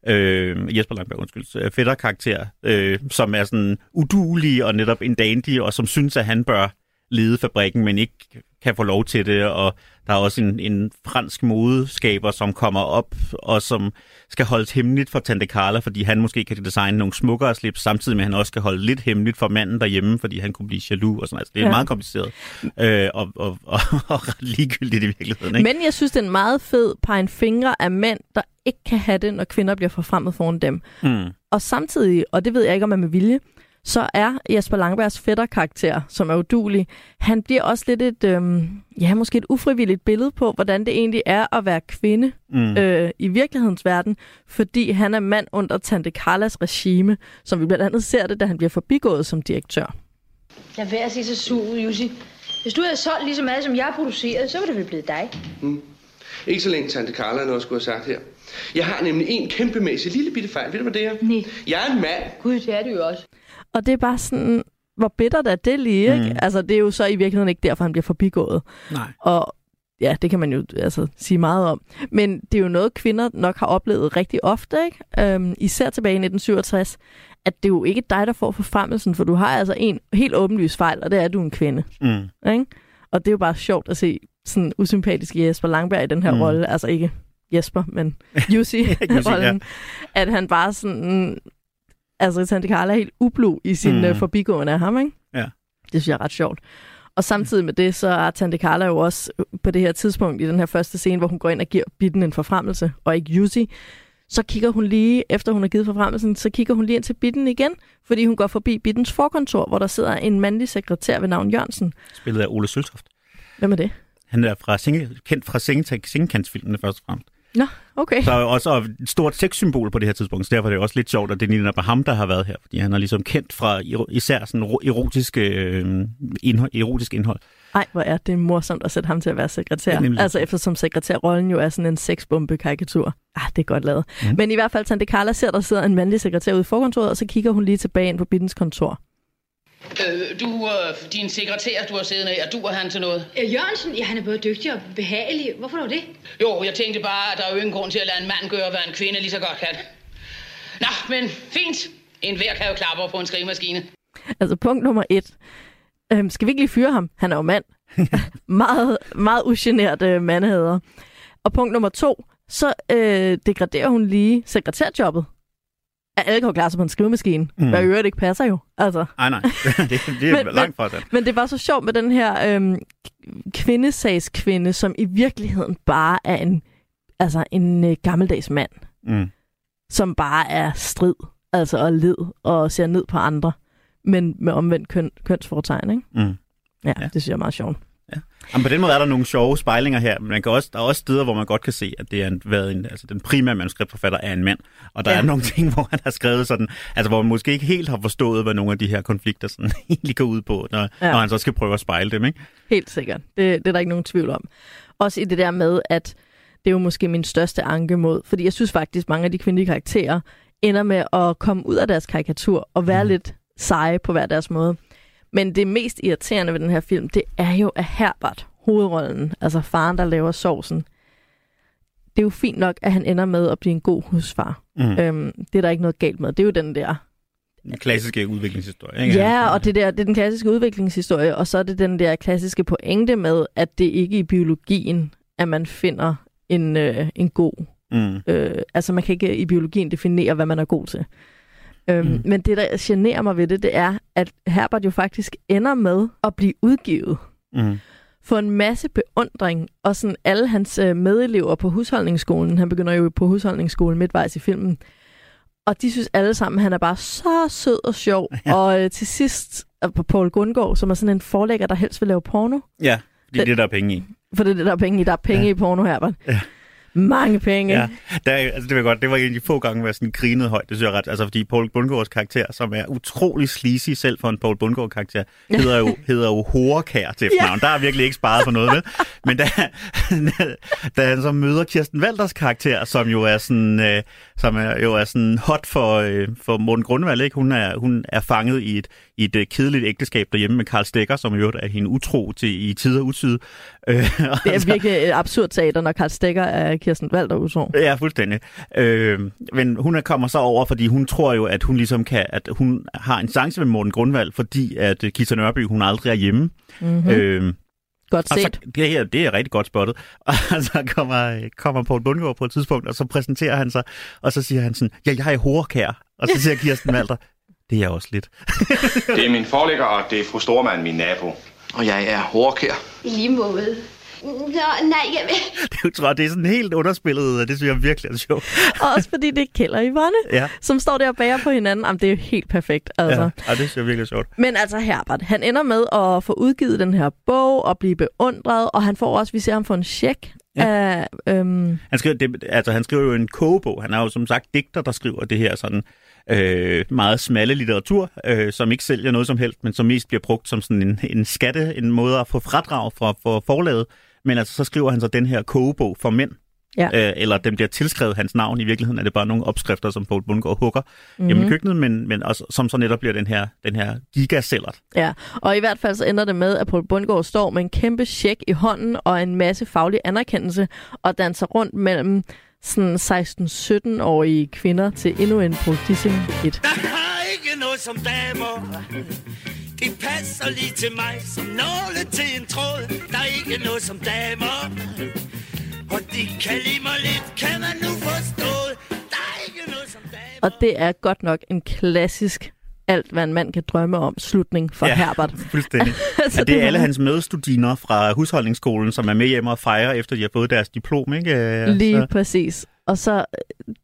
S2: øh, Jesper Langberg, undskyld, øh, fætter-karakter, øh, som er sådan udulig og netop en dandy, og som synes, at han bør lede fabrikken, men ikke kan få lov til det, og der er også en, en fransk modeskaber, som kommer op, og som skal holdes hemmeligt for Tante Carla, fordi han måske kan designe nogle smukkere slips, samtidig med, at han også skal holde lidt hemmeligt for manden derhjemme, fordi han kunne blive jaloux og sådan Altså, det er Ja. meget kompliceret, øh, og, og, og, (laughs) og ret ligegyldigt i virkeligheden. Ikke?
S1: Men jeg synes, det er en meget fed pegen fingre af mænd, der ikke kan have det, når kvinder bliver forfremmet foran dem.
S2: Mm.
S1: Og samtidig, og det ved jeg ikke, om er med vilje, så er Jesper Langbergs fætterkarakter, som er udulig, han bliver også lidt et, øhm, ja, måske et ufrivilligt billede på, hvordan det egentlig er at være kvinde
S2: Mm.
S1: øh, i virkelighedens verden, fordi han er mand under Tante Carlas regime, som vi blandt andet ser det, da han bliver forbigået som direktør.
S10: Lad være at se så sur ud, Jussi. Hvis du havde solgt lige så meget, som jeg producerede, så var det vel blevet dig.
S11: Mm. Ikke så længe Tante Carla noget skulle have sagt her. Jeg har nemlig en kæmpemæssig lille bitte fejl. Ved du, hvad det er?
S10: Nej.
S11: Jeg er en mand.
S10: Gud, det er du jo også.
S1: Og det er bare sådan, hvor bittert er det lige, ikke?
S2: Mm.
S1: Altså, det er jo så i virkeligheden ikke derfor, han bliver forbigået.
S2: Nej.
S1: Og ja, det kan man jo altså, sige meget om. Men det er jo noget, kvinder nok har oplevet rigtig ofte, ikke? Øhm, især tilbage i 1967, at det er jo ikke dig, der får forfremmelsen, for du har altså en helt åbenlys fejl, og det er, at du er en kvinde.
S2: Mm.
S1: Ikke? Og det er jo bare sjovt at se sådan usympatisk Jesper Langberg i den her
S2: Mm.
S1: rolle. Altså ikke Jesper, men (laughs) Jussi
S2: Jussi,
S1: rollen. At han bare sådan... Altså, Tante Carla er helt ublu i sin
S2: Mm.
S1: mm. forbigående af ham, ikke?
S2: Ja.
S1: Det synes jeg er ret sjovt. Og samtidig med det, så er Tante Carla jo også på det her tidspunkt i den her første scene, hvor hun går ind og giver Bitten en forfremmelse, og ikke Jussi, så kigger hun lige, efter hun har givet forfremmelsen, så kigger hun lige ind til Bitten igen, fordi hun går forbi Bittens forkontor, hvor der sidder en mandlig sekretær ved navn Jørgensen.
S2: Spillet af Ole Søltoft.
S1: Hvem er det?
S2: Han er fra singe, kendt fra sengekantsfilmene først og fremmest.
S1: Nå, okay.
S2: Så er også et stort sexsymbol på det her tidspunkt, så derfor er det også lidt sjovt, at det er netop ham, der har været her, fordi han er ligesom kendt fra især sådan ero- erotiske, øh, indhold, erotisk indhold.
S1: Ej, hvor er det morsomt at sætte ham til at være sekretær.
S2: Ja,
S1: altså eftersom sekretærrollen jo er sådan en sexbombe-karikatur. Ah, det er godt lavet.
S2: Mm.
S1: Men i hvert fald, Tante Carla ser, der sidder en mandlig sekretær ude i forkontoret, og så kigger hun lige tilbage ind på Bittens kontor.
S8: Øh, du, øh, din sekretær, du har siddende her, du og han til noget?
S10: Øh, Jørgensen, ja, han er både dygtig og behagelig. Hvorfor dog det?
S8: Jo, jeg tænkte bare, at der er jo ingen grund til at lade en mand gøre, hvad en kvinde lige så godt kan. Nå, men fint. En hver kan jo klappe på en skrivemaskine.
S1: Altså punkt nummer et. øhm, skal vi ikke lige fyre ham? Han er jo mand. (laughs) meget, meget ugenert øh, mandhader. Og punkt nummer to, så øh, degraderer hun lige sekretærjobbet. At alle kan jo klare sig på en skrivemaskine,
S2: Mm.
S1: hvad i øvrigt ikke passer jo. Altså.
S2: Nej, nej. (laughs) det, det er (laughs)
S1: Men-
S2: langt fra det.
S1: Men det var så sjovt med den her øhm, kvindesagskvinde, som i virkeligheden bare er en, altså en øh, gammeldags mand,
S2: Mm.
S1: som bare er strid, altså og led og ser ned på andre, men med omvendt køn, kønsfortegn, ikke?
S2: Mm.
S1: Ja,
S2: Ja.
S1: ja, det synes jeg er meget sjovt.
S2: Jamen, på den måde er der nogle sjove spejlinger her, men man kan også, der er også steder, hvor man godt kan se, at det er en, været en, altså den primære manuskriptforfatter er en mand. Og der ja.
S1: Ja.
S2: er nogle ting, hvor han har skrevet sådan, altså hvor man måske ikke helt har forstået, hvad nogle af de her konflikter sådan, (laughs) egentlig går ud på, når, ja.
S1: Ja.
S2: når han så skal prøve at spejle dem, ikke?
S1: Helt sikkert. Det, det er der ikke nogen tvivl om. Også i det der med, at det er jo måske min største anke mod, fordi jeg synes faktisk, mange af de kvindelige karakterer ender med at komme ud af deres karikatur og være mm. lidt seje på hver deres måde. Men det mest irriterende ved den her film, det er jo, at Herbert, hovedrollen, altså faren, der laver sovsen, det er jo fint nok, at han ender med at blive en god husfar.
S2: Mm.
S1: Øhm, det er der ikke noget galt med. Det er jo den der
S2: Den klassiske udviklingshistorie, ikke?
S1: Ja, og det, der, det er den klassiske udviklingshistorie, og så er det den der klassiske pointe med, at det ikke er i biologien, at man finder en, øh, en god...
S2: Mm.
S1: Øh, altså man kan ikke i biologien definere, hvad man er god til. Øhm,
S2: Mm.
S1: Men det, der generer mig ved det, det er, at Herbert jo faktisk ender med at blive udgivet
S2: Mm.
S1: for en masse beundring, og sådan alle hans øh, medelever på husholdningsskolen, han begynder jo på husholdningsskolen midtvejs i filmen, og de synes alle sammen, at han er bare så sød og sjov. (laughs) Ja. Og øh, til sidst øh, på Paul Gundgaard, som er sådan en forlægger, der helst vil lave porno.
S2: Ja, fordi det, det der er penge i.
S1: For det er det, der er penge i. Der er penge ja. i porno, Herbert.
S2: Ja.
S1: Mange penge.
S2: Ja, der, er- altså, det var godt. Det var en af de få gange, hvor jeg sådan grinede højt. Det synes jeg ret. Altså, fordi Paul Bundgaards karakter, som er utrolig sleazy selv for en Paul Bundgaard karakter, hedder jo, (laughs) hedder jo Horekær til efternavn. Ja. Der er virkelig ikke sparet for noget, vel? Men da, (laughs) da han så møder Kirsten Walders karakter, som jo er sådan, øh, som er, jo er sådan hot for, øh, for Morten Grundvald, ikke? Hun er, hun er fanget i et, i et øh, kedeligt ægteskab derhjemme med Karl Stegger, som jo er hende utro til i tider utid. Øh, (laughs) og
S1: Det er
S2: så-
S1: virkelig et absurd teater, når Karl Stegger er Kirsten Walter utro.
S2: Ja, fuldstændig. Øh, men hun er- kommer så over, fordi hun tror jo, at hun ligesom kan, at hun har en chance med Morten Grundvald, fordi at øh, Kisser Nørby, hun aldrig er hjemme.
S1: Mm-hmm.
S2: Øh,
S1: Godt
S2: og så,
S1: set.
S2: det her, det er rigtig godt spottet. (laughs) Og så kommer, kommer Poul Bundgaard på et tidspunkt, og så præsenterer han sig, og så siger han sådan, ja, jeg er horekær. Og så siger Kirsten Walter, det er jeg også lidt. (laughs)
S12: Det er min forlægger, og det er fru Stormand, min nabo. Og jeg er hårdkær.
S5: I lige måde. Nå, nej, jeg. (laughs)
S2: Det, er jo- tror jeg, det er sådan helt underspillet, og det synes jeg virkelig er sjovt.
S1: Og (laughs) også fordi det er Kjell og Yvonne,
S2: Ja.
S1: som står der og bager på hinanden. Jamen, det er jo helt perfekt. Altså.
S2: Ja, ja, det synes jeg virkelig er sjovt.
S1: Men altså Herbert, han ender med at få udgivet den her bog og blive beundret, og han får også, vi ser ham få en check
S2: Ja.
S1: af... Øhm,
S2: Han skriver, det, altså, han skriver jo en kogebog. Han er jo som sagt digter, der skriver det her sådan øh, meget smalle litteratur, øh, som ikke sælger noget som helst, men som mest bliver brugt som sådan en, en skatte, en måde at få fradrag fra for forlaget. Men altså, så skriver han så den her kogebog for mænd.
S1: Ja.
S2: Øh, eller den bliver tilskrevet hans navn. I virkeligheden er det bare nogle opskrifter, som Poul Bundgaard hugger mm-hmm.
S1: Mhm.
S2: hjemme i køkkenet, men, men også, som så netop bliver den her, den her gigasellert.
S1: ja, og i hvert fald så ender det med, at Paul Bundgaard står med en kæmpe check i hånden og en masse faglig anerkendelse, og danser rundt mellem sådan 16-17-årige kvinder til endnu en Paul Dissing hit.
S4: Der er ikke noget som damer. De passer lige til mig som nåle til en tråd. Der er ikke noget som damer. Og de kan lide mig lidt, kan man nu forstå. Der er ikke noget som damer.
S1: Og det er godt nok en klassisk alt, hvad en mand kan drømme om, slutning for
S2: Ja,
S1: Herbert.
S2: Fuldstændig.
S1: Altså, (laughs)
S2: ja, det er alle hans medstudiner fra husholdningsskolen, som er med hjem og fejrer, efter de har fået deres diplom, ikke?
S1: Lige
S2: så-
S1: præcis. Og så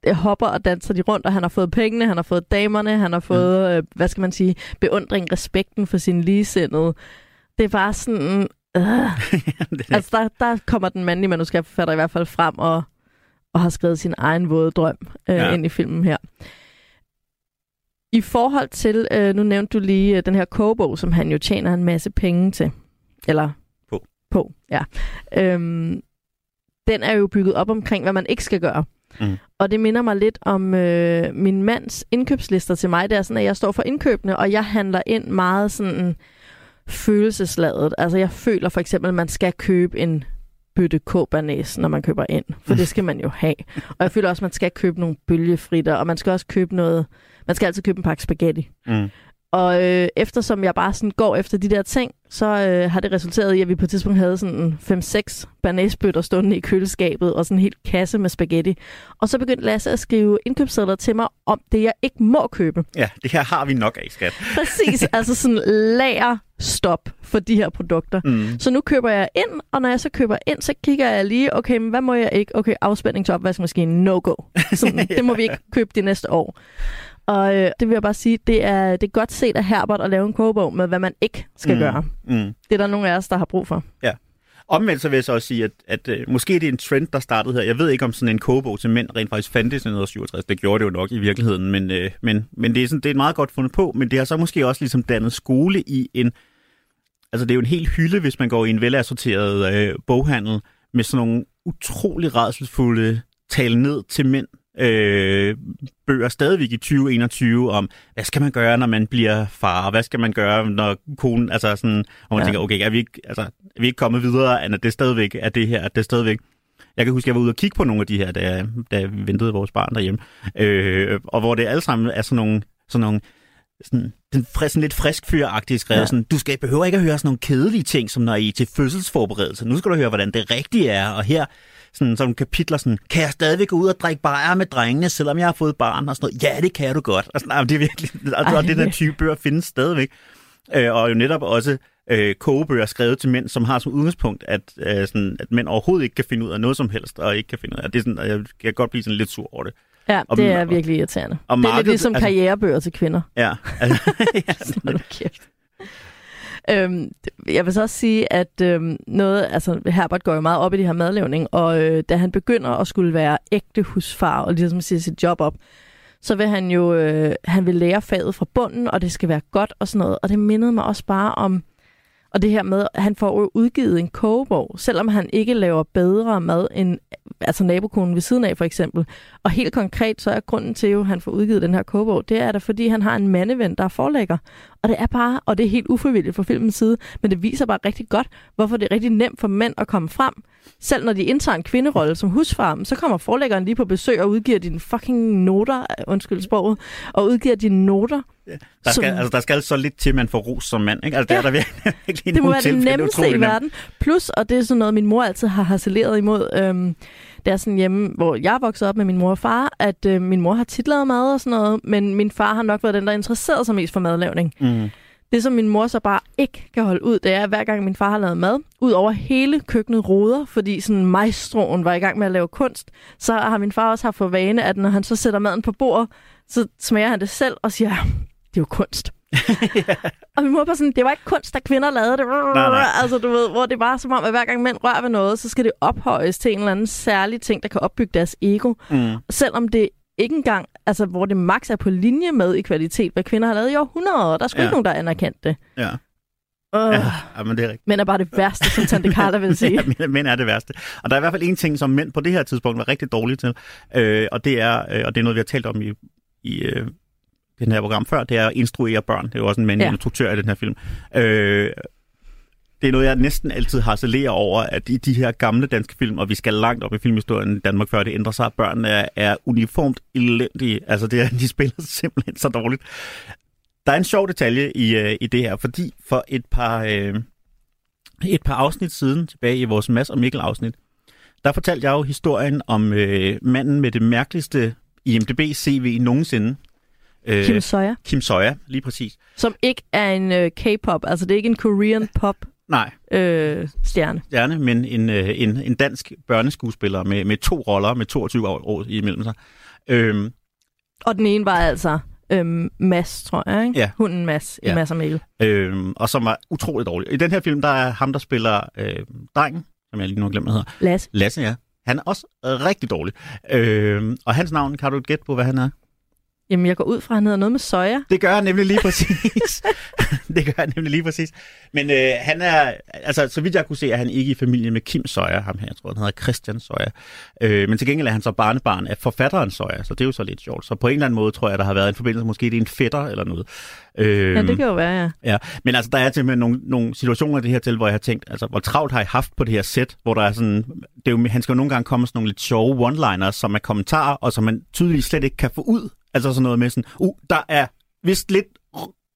S1: øh, hopper og danser de rundt, og han har fået pengene, han har fået damerne, han har fået, mm. øh, hvad skal man sige, beundring, respekten for sin ligesindede. Det er bare sådan... Øh. (laughs) altså, der, der kommer den mandlige manuskriptforfatter i hvert fald frem og, og har skrevet sin egen våde drøm øh,
S2: ja.
S1: ind i filmen her. I forhold til, øh, nu nævnte du lige øh, den her kogebog, som han jo tjener en masse penge til. Eller
S2: På.
S1: På, ja. Øhm, den er jo bygget op omkring, hvad man ikke skal gøre.
S2: Mm.
S1: Og det minder mig lidt om øh, min mands indkøbslister til mig. Det er sådan, at jeg står for indkøbene, og jeg handler ind meget sådan følelsesladet. Altså jeg føler for eksempel, at man skal købe en bøtte kåbernæs, når man køber ind. For det (laughs) skal man jo have. Og jeg føler også, at man skal købe nogle bølgefritter, og man skal også købe noget... Man skal altid købe en pakke spaghetti.
S2: Mm.
S1: Og øh, eftersom jeg bare sådan går efter de der ting, så øh, har det resulteret i, at vi på et tidspunkt havde sådan 5-6 banæsbøtter stående i køleskabet og sådan en helt kasse med spaghetti. Og så begyndte Lasse at skrive indkøbssedler til mig om det, jeg ikke må købe.
S2: Ja, det her har vi nok af, skat.
S1: Præcis, (laughs) altså sådan lager stop for de her produkter.
S2: Mm.
S1: Så nu køber jeg ind, og når jeg så køber ind, så kigger jeg lige, okay, men hvad må jeg ikke? Okay, afspænding til opvaskemaskinen, no-go. Sådan, (laughs) Det må vi ikke købe de næste år. Og øh, det vil jeg bare sige, det er, det er godt set af Herbert at lave en kogebog med, hvad man ikke skal
S2: Mm.
S1: gøre.
S2: Mm.
S1: Det er der nogle af os, der har brug for.
S2: Ja. Omvendt så vil jeg så også sige, at, at uh, måske det er en trend, der startede her. Jeg ved ikke, om sådan en kogebog til mænd rent faktisk fandtes i 1967. Det gjorde det jo nok i virkeligheden, men, uh, men, men det, er sådan, det er meget godt fundet på. Men det har så måske også ligesom dannet skole i en... Altså det er jo en hel hylde, hvis man går i en velassorteret uh, boghandel med sådan nogle utrolig redselsfulde tale ned til mænd øh, bøger stadigvæk i 2021 om, hvad skal man gøre, når man bliver far, hvad skal man gøre, når konen, altså sådan, hvor man
S1: Ja.
S2: tænker, okay, er vi, ikke, altså, er vi ikke kommet videre, end at det stadigvæk er det her, at det stadigvæk jeg kan huske, at jeg var ude og kigge på nogle af de her, da jeg, da jeg ventede vores barn derhjemme. Øh, og hvor det alle sammen er sådan nogle, sådan nogle sådan, sådan lidt frisk fyragtige skrevet.
S1: Ja.
S2: Sådan, du skal behøver ikke at høre sådan nogle kedelige ting, som når I er til fødselsforberedelse. Nu skal du høre, hvordan det rigtige er. Og her sådan, sådan kapitler, sådan, kan jeg stadigvæk gå ud og drikke bajer med drengene, selvom jeg har fået barn? Og sådan noget. Ja, det kan du godt. Og sådan, det er virkelig, (laughs) og, og det der type bøger findes stadigvæk. Øh, og jo netop også øh, kogebøger skrevet til mænd, som har som udgangspunkt, at, øh, sådan, at mænd overhovedet ikke kan finde ud af noget som helst, og ikke kan finde ud af det. Er sådan, jeg kan godt blive sådan lidt sur over det.
S1: Ja,
S2: Og-
S1: det er virkelig irriterende.
S2: og
S1: det er lidt
S2: markedet-
S1: ligesom
S2: altså-
S1: karrierebøger til kvinder.
S2: Ja, altså, (laughs) ja
S1: nu kæft. Øhm, jeg vil så også sige, at øhm, noget, altså Herbert går jo meget op i det her madlavning, og øh, da han begynder at skulle være ægte husfar og ligesom sige sit job op, så vil han jo øh, han vil lære faget fra bunden, og det skal være godt og sådan noget. Og det mindede mig også bare om, og det her med, at han får jo udgivet en kogebog, selvom han ikke laver bedre mad end altså nabokonen ved siden af for eksempel. Og helt konkret, så er grunden til, at han får udgivet den her kogebog, det er da fordi, han har en mandeven, der er forlægger. Og det er bare, og det er helt ufrivilligt fra filmens side, men det viser bare rigtig godt, hvorfor det er rigtig nemt for mænd at komme frem. Selv når de indtager en kvinderolle som husfar, så kommer forlæggeren lige på besøg og udgiver dine fucking noter, undskyld sproget, og udgiver dine noter.
S2: der,
S1: som-
S2: skal, altså, der skal så lidt til, at man får ros som mand. Ikke? Altså, det
S1: Ja.
S2: er der virkelig, (laughs)
S1: Det må være det nemmeste
S2: utrolig
S1: i verden. Plus, og det er sådan noget, min mor altid har harceleret imod, øhm, det er sådan hjemme, hvor jeg vokset op med min mor og far, at øh, min mor har tit lavet mad og sådan noget, men min far har nok været den, der interesserede sig mest for madlavning.
S2: Mm.
S1: Det, som min mor så bare ikke kan holde ud, det er, at hver gang min far har lavet mad, ud over hele køkkenet roder, fordi sådan maestroen var i gang med at lave kunst, så har min far også haft for vane, at når han så sætter maden på bordet, så smager han det selv og siger, det er jo kunst. (laughs) Og min mor var sådan, det var ikke kunst, da kvinder lavede det.
S2: Nej, nej.
S1: Altså, du ved, hvor det var som om, at hver gang mænd rører ved noget, så skal det ophøjes til en eller anden særlig ting, der kan opbygge deres ego.
S2: Mm.
S1: Selvom det ikke engang, altså hvor det max er på linje med i kvalitet, hvad kvinder har lavet i århundreder. Der er sgu
S2: Ja.
S1: ikke nogen, der har anerkendt det.
S2: Ja.
S1: Uh,
S2: Ja, ja, men det er rigtigt.
S1: Men er bare det værste, som Tante Carla vil (laughs) sige.
S2: ja, mænd- mænd er det værste. Og der er i hvert fald en ting, som mænd på det her tidspunkt var rigtig dårlige til, øh, og, det er, øh, og det er noget, vi har talt om i, i øh, den her program før, det er at instruere børn. Det er jo også en mandlig
S1: ja.
S2: instruktør i den her film. Øh, det er noget, jeg næsten altid harcelerer over, at i de her gamle danske film, og vi skal langt op i filmhistorien i Danmark, før det ændrer sig, børnene er, er uniformt elendige. Altså, det er, de (laughs) spiller simpelthen så dårligt. Der er en sjov detalje i, øh, i det her, fordi for et par, øh, et par afsnit siden, tilbage i vores Mads og Mikkel afsnit, der fortalte jeg jo historien om øh, manden med det mærkeligste IMDb-CV nogensinde. Øh,
S1: Kim Sawyer,
S2: Kim Sawyer, lige præcis.
S1: som ikke er en øh, K-pop, altså det er ikke en Korean pop
S2: Nej,
S1: øh, stjerne.
S2: stjerne, men en, øh, en, en dansk børneskuespiller med, med to roller med 22 år, år imellem sig. Øhm,
S1: Og den ene var altså øhm, Mads, tror jeg, ikke?
S2: Ja.
S1: Hunden Mads i
S2: Ja.
S1: Mads og Mikkel.
S2: øhm, og som var utrolig dårlig. I den her film, der er ham, der spiller øh, drengen, som jeg lige nu har glemt, hvad hedder.
S1: Lasse.
S2: Lasse, ja. Han er også rigtig dårlig. Øhm, og hans navn, kan du gætte på, hvad han er?
S1: Jamen, jeg går ud fra, at han hedder noget med Sawyer.
S2: Det gør han nemlig lige præcis. (laughs) det gør han nemlig lige præcis. Men øh, han er, altså så vidt jeg kunne se, er han ikke i familie med Kim Sawyer, ham her, jeg tror, han hedder Christian Sawyer. Øh, men til gengæld er han så barnebarn af forfatteren Sawyer, så det er jo så lidt sjovt. Så på en eller anden måde tror jeg, der har været en forbindelse, måske det er en fætter eller noget. Øh,
S1: Ja, det kan jo være, ja.
S2: Ja, men altså, der er simpelthen nogle, nogle situationer i det her til, hvor jeg har tænkt, altså, hvor travlt har I haft på det her sæt, hvor der er sådan, det er jo, han skal jo nogle gange komme med sådan nogle lidt sjove one-liners, som er kommentarer, og som man tydeligvis slet ikke kan få ud. Altså sådan noget med sådan, uh, der er vist lidt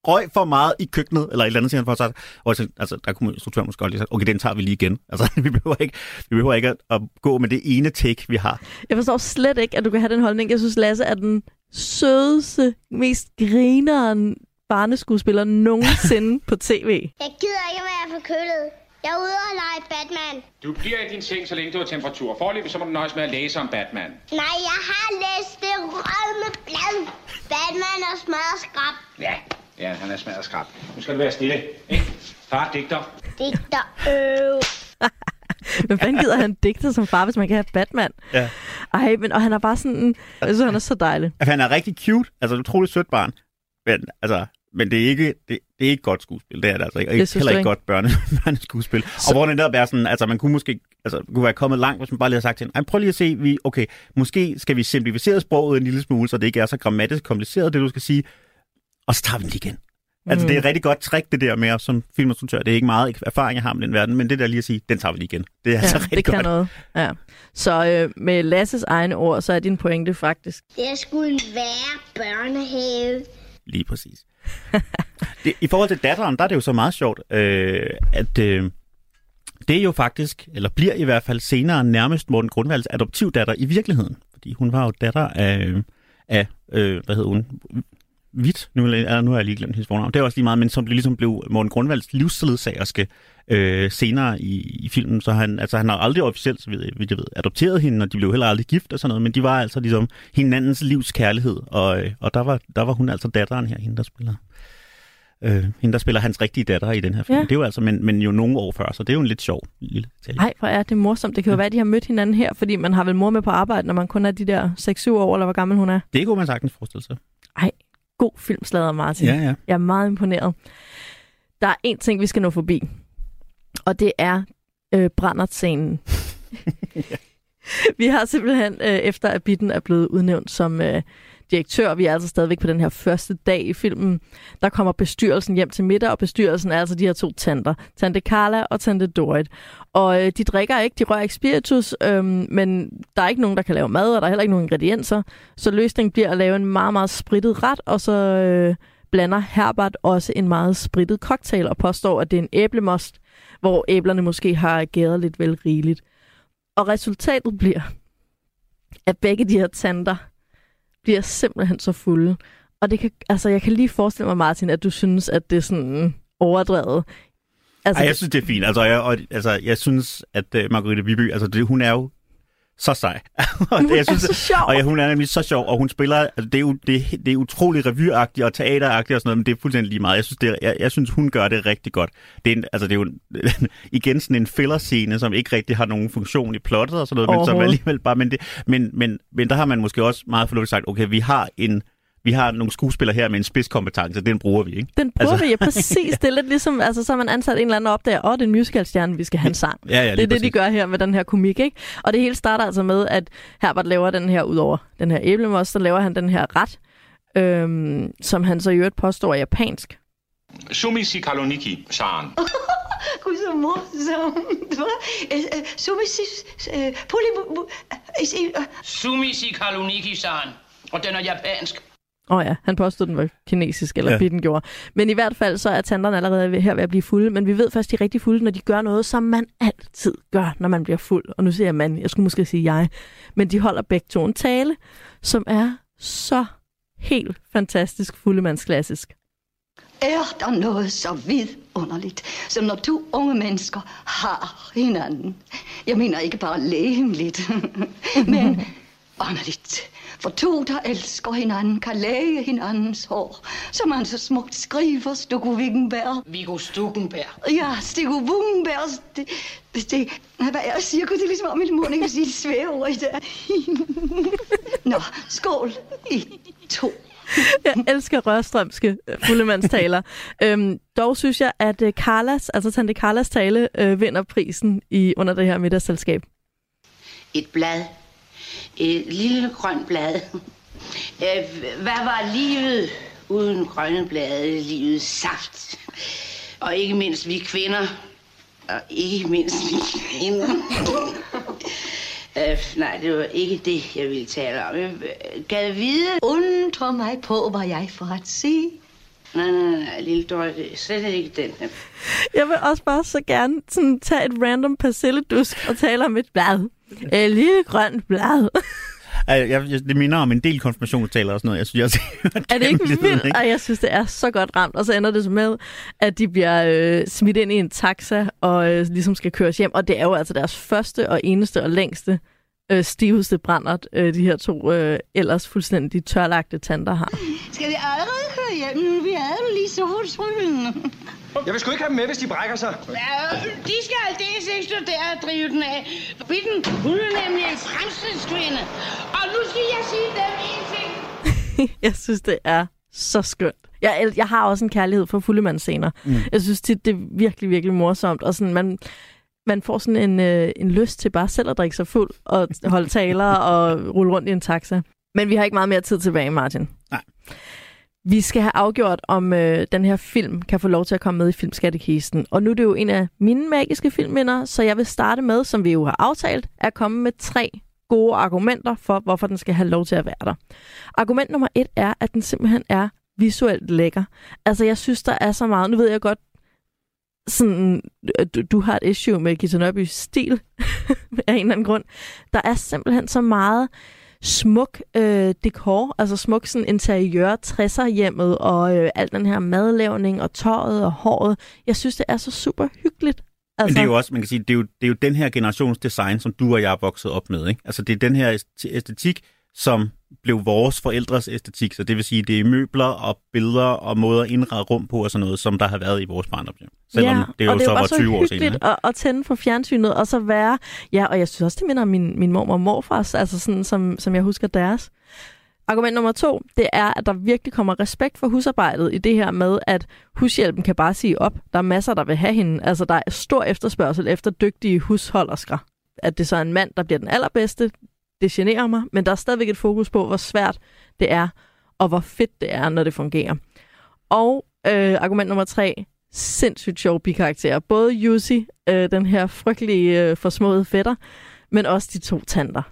S2: røg for meget i køkkenet, eller et eller andet, siger han for sig. Og så, altså, der kunne instruktøren måske godt lige sige, okay, den tager vi lige igen. Altså, (laughs) vi behøver ikke, vi behøver ikke at, at, gå med det ene take, vi har.
S1: Jeg forstår slet ikke, at du kan have den holdning. Jeg synes, Lasse er den sødeste, mest grineren barneskuespiller nogensinde (laughs) på tv.
S5: Jeg gider ikke være forkølet. Jeg er ude og lege Batman.
S12: Du bliver i din seng, så længe du har temperatur. Forløbig så må du nøjes med at læse om Batman.
S5: Nej, jeg har læst det rødme blad. Batman og smadret skrab.
S12: Ja, ja, han er smadret skrab. Nu skal du være stille, ikke? Far digter.
S5: Digter øv. (laughs)
S1: Men fanden gider han digte som far, hvis man kan have Batman?
S2: Ja.
S1: Ej, men og han er bare sådan... Jeg synes, han er så dejlig.
S2: Altså, han er rigtig cute, altså et utroligt sødt barn. Men, altså, men det er ikke, det, det er ikke godt skuespil, det er det altså ikke. Og
S1: Det
S2: ikke, heller ikke
S1: ikke?
S2: godt børne, (laughs) børneskuespil. Så... Og hvor det netop er sådan, altså man kunne måske altså, kunne være kommet langt, hvis man bare lige havde sagt til hende, "Ej, prøv lige at se, vi, okay, måske skal vi simplificere sproget en lille smule, så det ikke er så grammatisk kompliceret, det du skal sige, og så tager vi den lige igen. Altså,
S1: Mm.
S2: det er et rigtig godt trick, det der med, som filminstruktør. Det er ikke meget erfaring, jeg har med den verden, men det der lige at sige, den tager vi lige igen. Det er altså
S1: Ja,
S2: rigtig
S1: det kan
S2: godt.
S1: noget. Ja. Så øh, med Lasses egne ord, så er din pointe faktisk...
S5: Det skulle være børnehave.
S2: Lige præcis det, I forhold til datteren, der er det jo så meget sjovt, øh, at øh, det er jo faktisk, eller bliver i hvert fald senere nærmest Morten Grundvalds adoptivdatter i virkeligheden. Fordi hun var jo datter af, af øh, hvad hed hun, Hvidt, nu, er- nu har jeg lige glemt hendes fornavn, det er også lige meget, men som ligesom blev Morten Grundvalds livsledsagerske øh, senere i, i filmen, så han, altså, han har aldrig officielt, så vidt jeg, ved, adopteret hende, og de blev heller aldrig gift og sådan noget, men de var altså ligesom hinandens livs kærlighed, og, øh, og der, var, der var hun altså datteren her, hende der spiller. Øh, hende, der spiller hans rigtige datter i den her film.
S1: Ja.
S2: Ja. Det er jo altså, men, men jo nogle år før, så det er jo en lidt sjov lille detalje.
S1: Ej, hvor er det morsomt. Det kan jo være, at de har mødt hinanden her, fordi man har vel mor med på arbejde, når man kun er de der 6-7 år, eller hvor gammel hun er.
S2: Det kunne man sagtens forestille sig.
S1: Ej, god filmslader, Martin.
S2: Ja, ja.
S1: Jeg er meget imponeret. Der er en ting, vi skal nå forbi, og det er øh, Brandert-scenen. (laughs) vi har simpelthen, øh, efter at Bitten er blevet udnævnt som øh, direktør, vi er altså stadigvæk på den her første dag i filmen, der kommer bestyrelsen hjem til middag, og bestyrelsen er altså de her to tanter, tante Carla og tante Dorit. Og øh, de drikker ikke, de rører ikke spiritus, øh, men der er ikke nogen, der kan lave mad, og der er heller ikke nogen ingredienser, så løsningen bliver at lave en meget, meget sprittet ret, og så øh, blander Herbert også en meget sprittet cocktail, og påstår, at det er en æblemost, hvor æblerne måske har gæret lidt vel rigeligt. Og resultatet bliver, at begge de her tanter bliver simpelthen så fulde. Og det kan, altså, jeg kan lige forestille mig, Martin, at du synes, at det er sådan overdrevet.
S2: Altså, Ej, jeg synes, det er fint. Altså, jeg, og, altså, jeg synes, at uh, Margrethe Viby, altså, det, hun er jo så sej. (laughs) og det, jeg
S1: er så sjov.
S2: Og ja, hun er nemlig så sjov, og hun spiller, altså, det er jo det, det er utrolig revyagtigt og teateragtigt og sådan noget, men det er fuldstændig lige meget. Jeg synes, det er, jeg, jeg synes hun gør det rigtig godt. Det er, en, altså, det er jo en, (laughs) igen sådan en filler-scene, som ikke rigtig har nogen funktion i plottet og sådan noget, men som alligevel bare, men, det, men, men, men der har man måske også meget fornuftigt sagt, okay, vi har en vi har nogle skuespillere her med en spidskompetence, den bruger vi, ikke?
S1: Den bruger altså, vi, ja, præcis. (laughs) Det er lidt ligesom, altså, så har man ansat en eller anden op der, åh, det er en musicalstjerne, vi skal have en sang.
S2: Ja, ja,
S1: det er det, de gør her med den her komik, ikke? Og det hele starter altså med, at Herbert laver den her, udover den her æblemos, så laver han den her ret, øhm, som han så i øvrigt påstår er japansk.
S12: Sumi Sikaloniki, Saren.
S9: Gud, (laughs) så morsomt. Hva? Øh, øh, Sumi, sis, øh, poli, mu- mu- øh, øh,
S8: Sumi Sikaloniki-san. Og den er japansk.
S1: Åh oh ja, han påstod, den var kinesisk, eller ja. Bitten gjorde. Men i hvert fald så er tanderne allerede ved- her ved at blive fulde, men vi ved først, de er rigtig fulde, når de gør noget, som man altid gør, når man bliver fuld. Og nu siger jeg man, jeg skulle måske sige jeg. Men de holder begge to en tale, som er så helt fantastisk fuldemandsklassisk.
S9: Er der noget så vidunderligt, som når to unge mennesker har hinanden? Jeg mener ikke bare lægemligt, (laughs) men åndeligt. For to, der elsker hinanden, kan læge hinandens hår, som man så smukt skriver, Stukko Wiggenberg.
S8: Viggo Stuckenberg.
S9: Ja, Stikko Wiggenberg. Det, det, det, hvad jeg siger, Gud, det er ligesom om min mund ikke vil sige det svære ord i dag. Nå, skål i to.
S1: Jeg elsker rørstrømske øh, fuldemandstaler. (laughs) øhm, dog synes jeg, at øh, Carlas, altså Tante Carlas tale, øh, vinder prisen i under det her middagsselskab.
S13: Et blad. Et lille grønt blad. Øh, Hvad var livet uden grønne blade? Livet saft. Og ikke mindst vi kvinder. Og ikke mindst vi kvinder. Øh, nej, det var ikke det, jeg ville tale om. Jeg gad vide.
S9: Undrer mig på, hvad jeg får at se.
S13: Nej, nej, nej, lille Dorte, det er slet ikke den.
S1: Jeg vil også bare så gerne sådan, tage et random persilledusk og tale om et blad. Et lille grønt blad.
S2: Jeg, jeg, det minder om en del konfirmationstaler og sådan noget. Jeg synes, jeg har
S1: Er det ikke vildt?
S2: livet,
S1: Ej, jeg synes, det er så godt ramt. Og så ender det så med, at de bliver øh, smidt ind i en taxa og øh, ligesom skal køres hjem. Og det er jo altså deres første og eneste og længste øh, stiveste brændert, øh, de her to øh, ellers fuldstændig tørlagte tanter har.
S9: Skal vi allerede køre hjem nu? Vi havde jo lige solstrålen.
S11: Jeg vil sgu ikke have dem med, hvis de brækker sig.
S13: Ja, de skal aldeles ikke stå der og drive den af. Bitten, hun er nemlig en fremskridtskvinde. Og nu skal jeg sige dem en ting. (laughs)
S1: jeg synes, det er så skønt. Jeg, jeg har også en kærlighed for fuldemandsscener. Mm. Jeg synes tit, det er virkelig, virkelig morsomt. Og sådan, man, man får sådan en, øh, en lyst til bare selv at drikke sig fuld og holde taler og rulle rundt i en taxa. Men vi har ikke meget mere tid tilbage, Martin.
S2: Nej.
S1: Vi skal have afgjort, om øh, den her film kan få lov til at komme med i Filmskattekisten. Og nu er det jo en af mine magiske filmminder, så jeg vil starte med, som vi jo har aftalt, at komme med tre gode argumenter for, hvorfor den skal have lov til at være der. Argument nummer et er, at den simpelthen er visuelt lækker. Altså, jeg synes, der er så meget... Nu ved jeg godt, sådan, øh, du, du har et issue med Gita Nørbys stil (laughs) af en eller anden grund. Der er simpelthen så meget smuk øh, dekor, altså smuk sådan interiør, 60'er hjemmet og øh, al den her madlavning og tøjet og håret. Jeg synes, det er så super hyggeligt.
S2: Altså... Men det er jo også, man kan sige, det er jo, det er jo den her generations design, som du og jeg er vokset op med. Ikke? Altså det er den her æstetik, som blev vores forældres æstetik. Så det vil sige, det er møbler og billeder og måder at indrette rum på og sådan noget, som der har været i vores barndom. Selvom
S1: ja,
S2: det jo
S1: og det
S2: så var
S1: bare
S2: 20 år
S1: så
S2: senere.
S1: at, at tænde for fjernsynet, og så være... Ja, og jeg synes også, det minder om min, min mor og morfars, altså sådan, som, som jeg husker deres. Argument nummer to, det er, at der virkelig kommer respekt for husarbejdet i det her med, at hushjælpen kan bare sige op. Der er masser, der vil have hende. Altså, der er stor efterspørgsel efter dygtige husholdersker. At det så er en mand, der bliver den allerbedste, det generer mig, men der er stadigvæk et fokus på, hvor svært det er, og hvor fedt det er, når det fungerer. Og øh, argument nummer tre, sindssygt sjov bikarakterer. Både Yusi, øh, den her frygtelige øh, forsmåede fætter, men også de to tanter.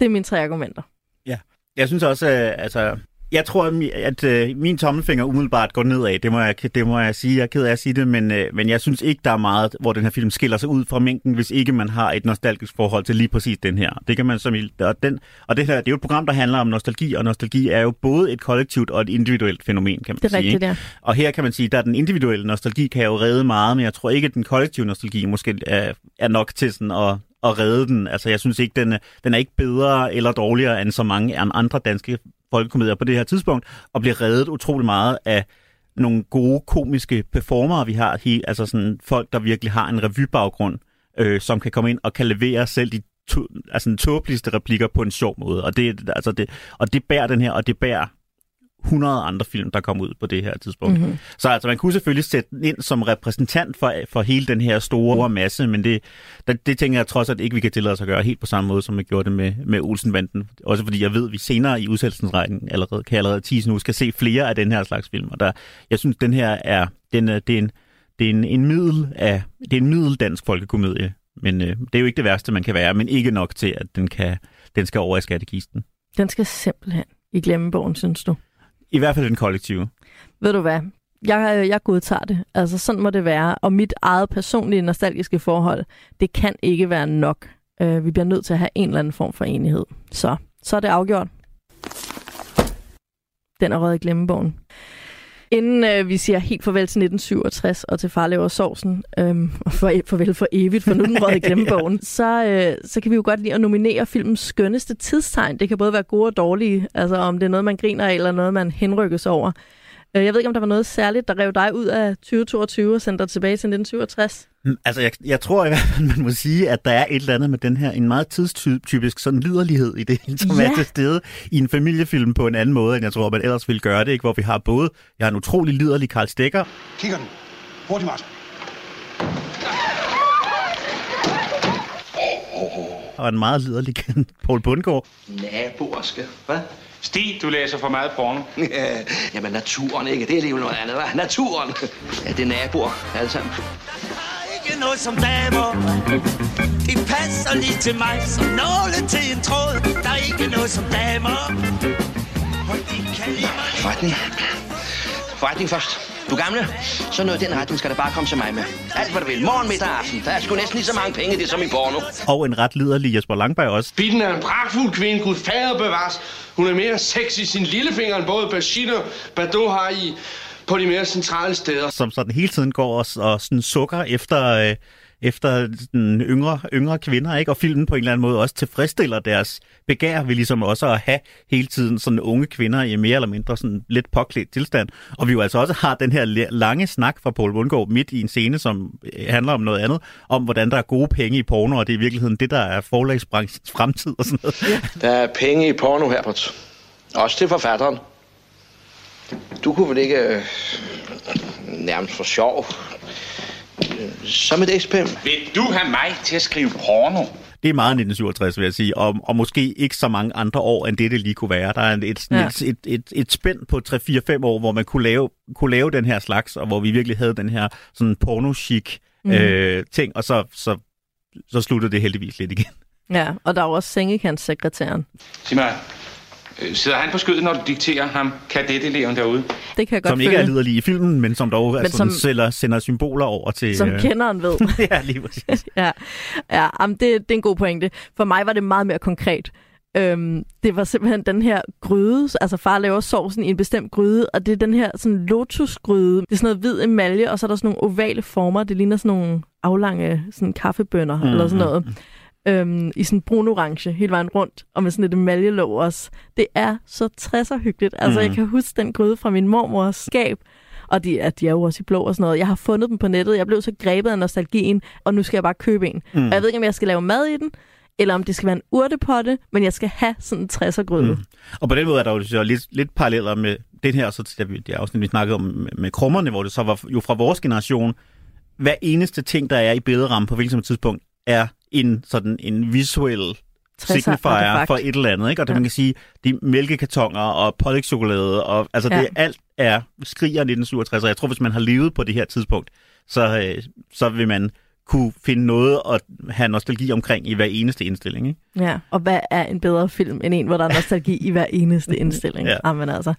S1: Det er mine tre argumenter.
S2: Ja, jeg synes også, øh, altså, jeg tror, at, øh, min tommelfinger umiddelbart går nedad. Det må jeg, det må jeg sige. Jeg er ked af at sige det, men, øh, men jeg synes ikke, der er meget, hvor den her film skiller sig ud fra mængden, hvis ikke man har et nostalgisk forhold til lige præcis den her. Det kan man som og, den, og det her, det er jo et program, der handler om nostalgi, og nostalgi er jo både et kollektivt og et individuelt fænomen, kan man
S1: Det er
S2: sige.
S1: rigtigt, ja.
S2: Og her kan man sige, at den individuelle nostalgi kan jo redde meget, men jeg tror ikke, at den kollektive nostalgi måske er, er nok til sådan at, at redde den. Altså, jeg synes ikke, den, den er ikke bedre eller dårligere end så mange andre danske folkekomedier på det her tidspunkt, og bliver reddet utrolig meget af nogle gode komiske performere, vi har. He, altså sådan folk, der virkelig har en revybaggrund, øh, som kan komme ind og kan levere selv de to, altså den tåbeligste replikker på en sjov måde. Og det, altså det, og det bærer den her, og det bærer 100 andre film, der kom ud på det her tidspunkt.
S1: Mhm.
S2: Mm-hmm. Så altså, man kunne selvfølgelig sætte den ind som repræsentant for, for hele den her store masse, men det, det, det tænker jeg trods alt ikke, vi kan tillade os at gøre helt på samme måde, som vi gjorde det med, med Olsenbanden. Også fordi jeg ved, at vi senere i udsættelsesrækken allerede, kan allerede tease nu, skal se flere af den her slags film. Og der, jeg synes, den her er, den det er en, det er en, en middel af, det er en middel dansk folkekomedie. Men øh, det er jo ikke det værste, man kan være, men ikke nok til, at den, kan, den skal over i skattekisten.
S1: Den skal simpelthen i glemmebogen, synes du?
S2: I hvert fald den kollektive.
S1: Ved du hvad? Jeg, øh, jeg godtager det. Altså, sådan må det være. Og mit eget personlige nostalgiske forhold, det kan ikke være nok. Øh, vi bliver nødt til at have en eller anden form for enighed. Så, så er det afgjort. Den er røget i glemmebogen. Inden øh, vi siger helt farvel til 1967 og til Farlever Sovsen, øhm, og for, farvel for evigt, for nu den røget i (laughs) glemmebogen, så, øh, så kan vi jo godt lide at nominere filmens skønneste tidstegn. Det kan både være gode og dårlige, altså om det er noget, man griner af, eller noget, man henrykkes over. Øh, Jeg ved ikke, om der var noget særligt, der rev dig ud af 2022 og sendte dig tilbage til 1967.
S2: Mm, Altså, jeg, jeg tror i hvert fald, man må sige, at der er et eller andet med den her, en meget tidstypisk sådan liderlighed i det, som
S1: Ja.
S2: er til stede i en familiefilm på en anden måde, end jeg tror, man ellers ville gøre det, ikke? hvor vi har både, jeg har en utrolig liderlig Karl Stikker,
S14: Kigger den. Hurtigt, Martin.
S2: og en meget liderlig (laughs) Paul Bundgaard.
S12: Naboer skal, hvad?
S6: Stig, du læser for meget porno. (laughs)
S12: Ja, jamen naturen, ikke? Det er alligevel noget andet, hva'? Naturen. Ja, det er naboer, alle sammen.
S4: ikke noget som damer De passer lige til mig Som nåle til en tråd Der er ikke noget som damer Og de kan lide mig
S12: Forretning. forretning først. Du gamle, så noget den retning skal der bare komme til mig med. Alt hvad du vil. Morgen, middag og aften. Der er sgu næsten lige så mange penge i det som i porno.
S2: Og en ret liderlig Jesper Langberg også.
S11: Bitten er en pragtfuld kvinde, Gud fader bevares. Hun er mere sexy i sin lillefinger, end både Bashir og Bado har i på de mere centrale steder.
S2: Som sådan hele tiden går og, og sådan sukker efter... Øh, efter den yngre, yngre kvinder, ikke? Og filmen på en eller anden måde også tilfredsstiller deres begær ved ligesom også at have hele tiden sådan unge kvinder i mere eller mindre sådan lidt påklædt tilstand. Og vi jo altså også har den her lange snak fra Paul Bundgaard midt i en scene, som øh, handler om noget andet, om hvordan der er gode penge i porno, og det er i virkeligheden det, der er forlagsbranchens fremtid og sådan noget.
S12: Der er penge i porno, Herbert. Også til forfatteren. Du kunne vel ikke øh, nærmest for sjov som et eksperiment.
S6: Vil du have mig til at skrive porno?
S2: Det er meget 1967, vil jeg sige, og, og måske ikke så mange andre år, end det, det lige kunne være. Der er et, et, ja. et, et, et, et spænd på 3-4-5 år, hvor man kunne lave, kunne lave den her slags, og hvor vi virkelig havde den her sådan porno-chic mm. øh, ting, og så, så, så sluttede det heldigvis lidt igen.
S1: Ja, og der er jo også sengekantssekretæren.
S6: Sig mig, sidder han på skødet, når du dikterer ham kadeteleven derude?
S1: Det kan jeg godt
S2: Som ikke
S1: følge.
S2: er liderlig i filmen, men som dog men altså, som, sælger, sender symboler over til...
S1: Som øh... kenderen ved. (laughs)
S2: ja, lige præcis. (laughs)
S1: ja, ja jamen, det, det er en god pointe. For mig var det meget mere konkret. Øhm, det var simpelthen den her gryde, altså far laver sovsen i en bestemt gryde, og det er den her sådan lotusgryde. Det er sådan noget hvid emalje, og så er der sådan nogle ovale former. Det ligner sådan nogle aflange sådan kaffebønner, mm, eller sådan noget øhm, i sådan brun-orange hele vejen rundt, og med sådan et emaljelåg også. Det er så 60'er hyggeligt. Altså, mm. jeg kan huske den gryde fra min mormors skab, og de, er, de er jo også i blå og sådan noget. Jeg har fundet dem på nettet. Jeg blev så grebet af nostalgien, og nu skal jeg bare købe en. Mm. Og jeg ved ikke, om jeg skal lave mad i den, eller om det skal være en urtepotte, men jeg skal have sådan en 60'er gryde. Mm.
S2: Og på den måde er der jo så lidt, lidt paralleller med den her, så det er også, vi snakkede om med, med krummerne, hvor det så var jo fra vores generation, hver eneste ting, der er i billedrammen på hvilket som tidspunkt, er en sådan en visuel signifier for et eller andet, ikke? Og det ja. man kan sige, de mælkekartoner og pålægtschokolade, og altså ja. det alt er skriger 1967, og jeg tror, hvis man har levet på det her tidspunkt, så, øh, så vil man kunne finde noget at have nostalgi omkring i hver eneste indstilling. Ikke?
S1: Ja, og hvad er en bedre film end en, hvor der er nostalgi i hver eneste (laughs) indstilling? ja. Amen, altså.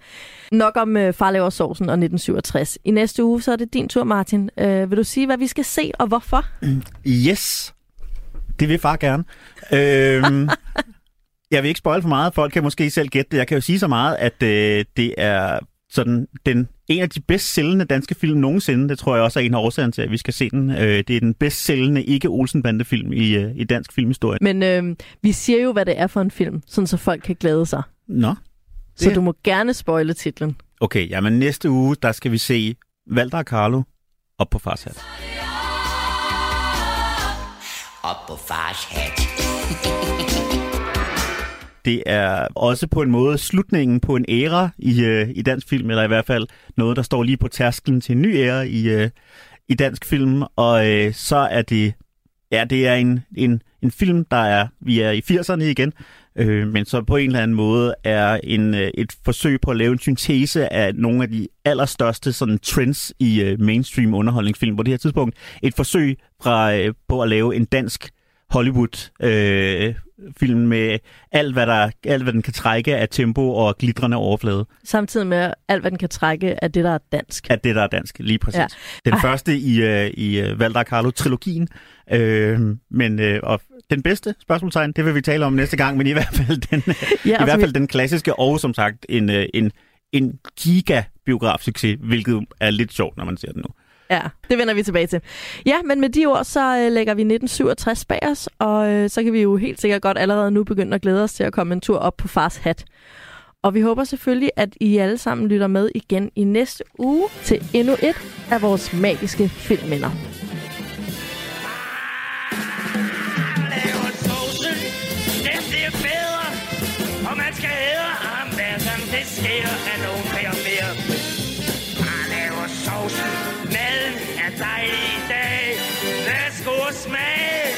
S1: Nok om uh, Far laver sovsen og 1967. I næste uge, så er det din tur, Martin. Uh, vil du sige, hvad vi skal se, og hvorfor? (clears throat)
S2: Yes. Det vil far gerne. øhm, jeg vil ikke spoil for meget. Folk kan måske selv gætte det. Jeg kan jo sige så meget, at øh, det er sådan den en af de bedst sælgende danske film nogensinde. Det tror jeg også er en af årsagerne til, at vi skal se den. Øh, det er den bedst sælgende ikke olsen film i, øh, i dansk filmhistorie.
S1: Men øh, vi siger jo, hvad det er for en film, sådan så folk kan glæde sig.
S2: Nå.
S1: Så du må gerne spoile titlen.
S2: Okay, jamen næste uge, der skal vi se Valder og Carlo op på fars hat
S4: op på fars hat. (laughs)
S2: det er også på en måde slutningen på en æra i, øh, i dansk film, eller i hvert fald noget, der står lige på tærsklen til en ny æra i, øh, i dansk film. Og øh, så er det, ja, det er en, en, en film, der er, vi er i 80'erne igen, øh, men så på en eller anden måde er en, øh, et forsøg på at lave en syntese af nogle af de allerstørste sådan, trends i øh, mainstream underholdningsfilm på det her tidspunkt. Et forsøg fra, øh, på at lave en dansk Hollywood øh, film med alt hvad, der, alt, hvad den kan trække af tempo og glitrende overflade.
S1: Samtidig med alt, hvad den kan trække af det, der er dansk.
S2: Af det, der er dansk, lige præcis. Ja. Den Ej. første i, uh, i uh, Valder Carlo-trilogien. Øh, men øh, og den bedste spørgsmålstegn, det vil vi tale om næste gang, men i hvert fald den, (laughs) ja, i hvert fald vi... den klassiske, og som sagt en, øh, en, en giga-biograf-succes, hvilket er lidt sjovt, når man ser den nu.
S1: Ja, det vender vi tilbage til. Ja, men med de ord, så øh, lægger vi 1967 bag os, og øh, så kan vi jo helt sikkert godt allerede nu begynde at glæde os til at komme en tur op på fars hat. Og vi håber selvfølgelig, at I alle sammen lytter med igen i næste uge til endnu et af vores magiske filmminder.
S3: sker, at nogen bærer mere. Bare laver sovsen sig i dag. Værsgo og smag.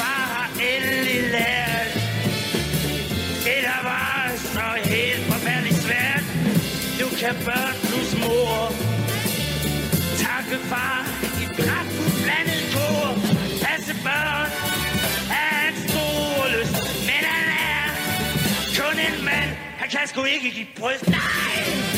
S3: Far har endelig lært. Det der var så helt forfærdeligt svært. Du kan børn plus mor. Takke far i pragtfuld blandet kor. Passe børn er en stor lyst. Men han er kun en mand Han kan sgu ikke give bryst. Nej!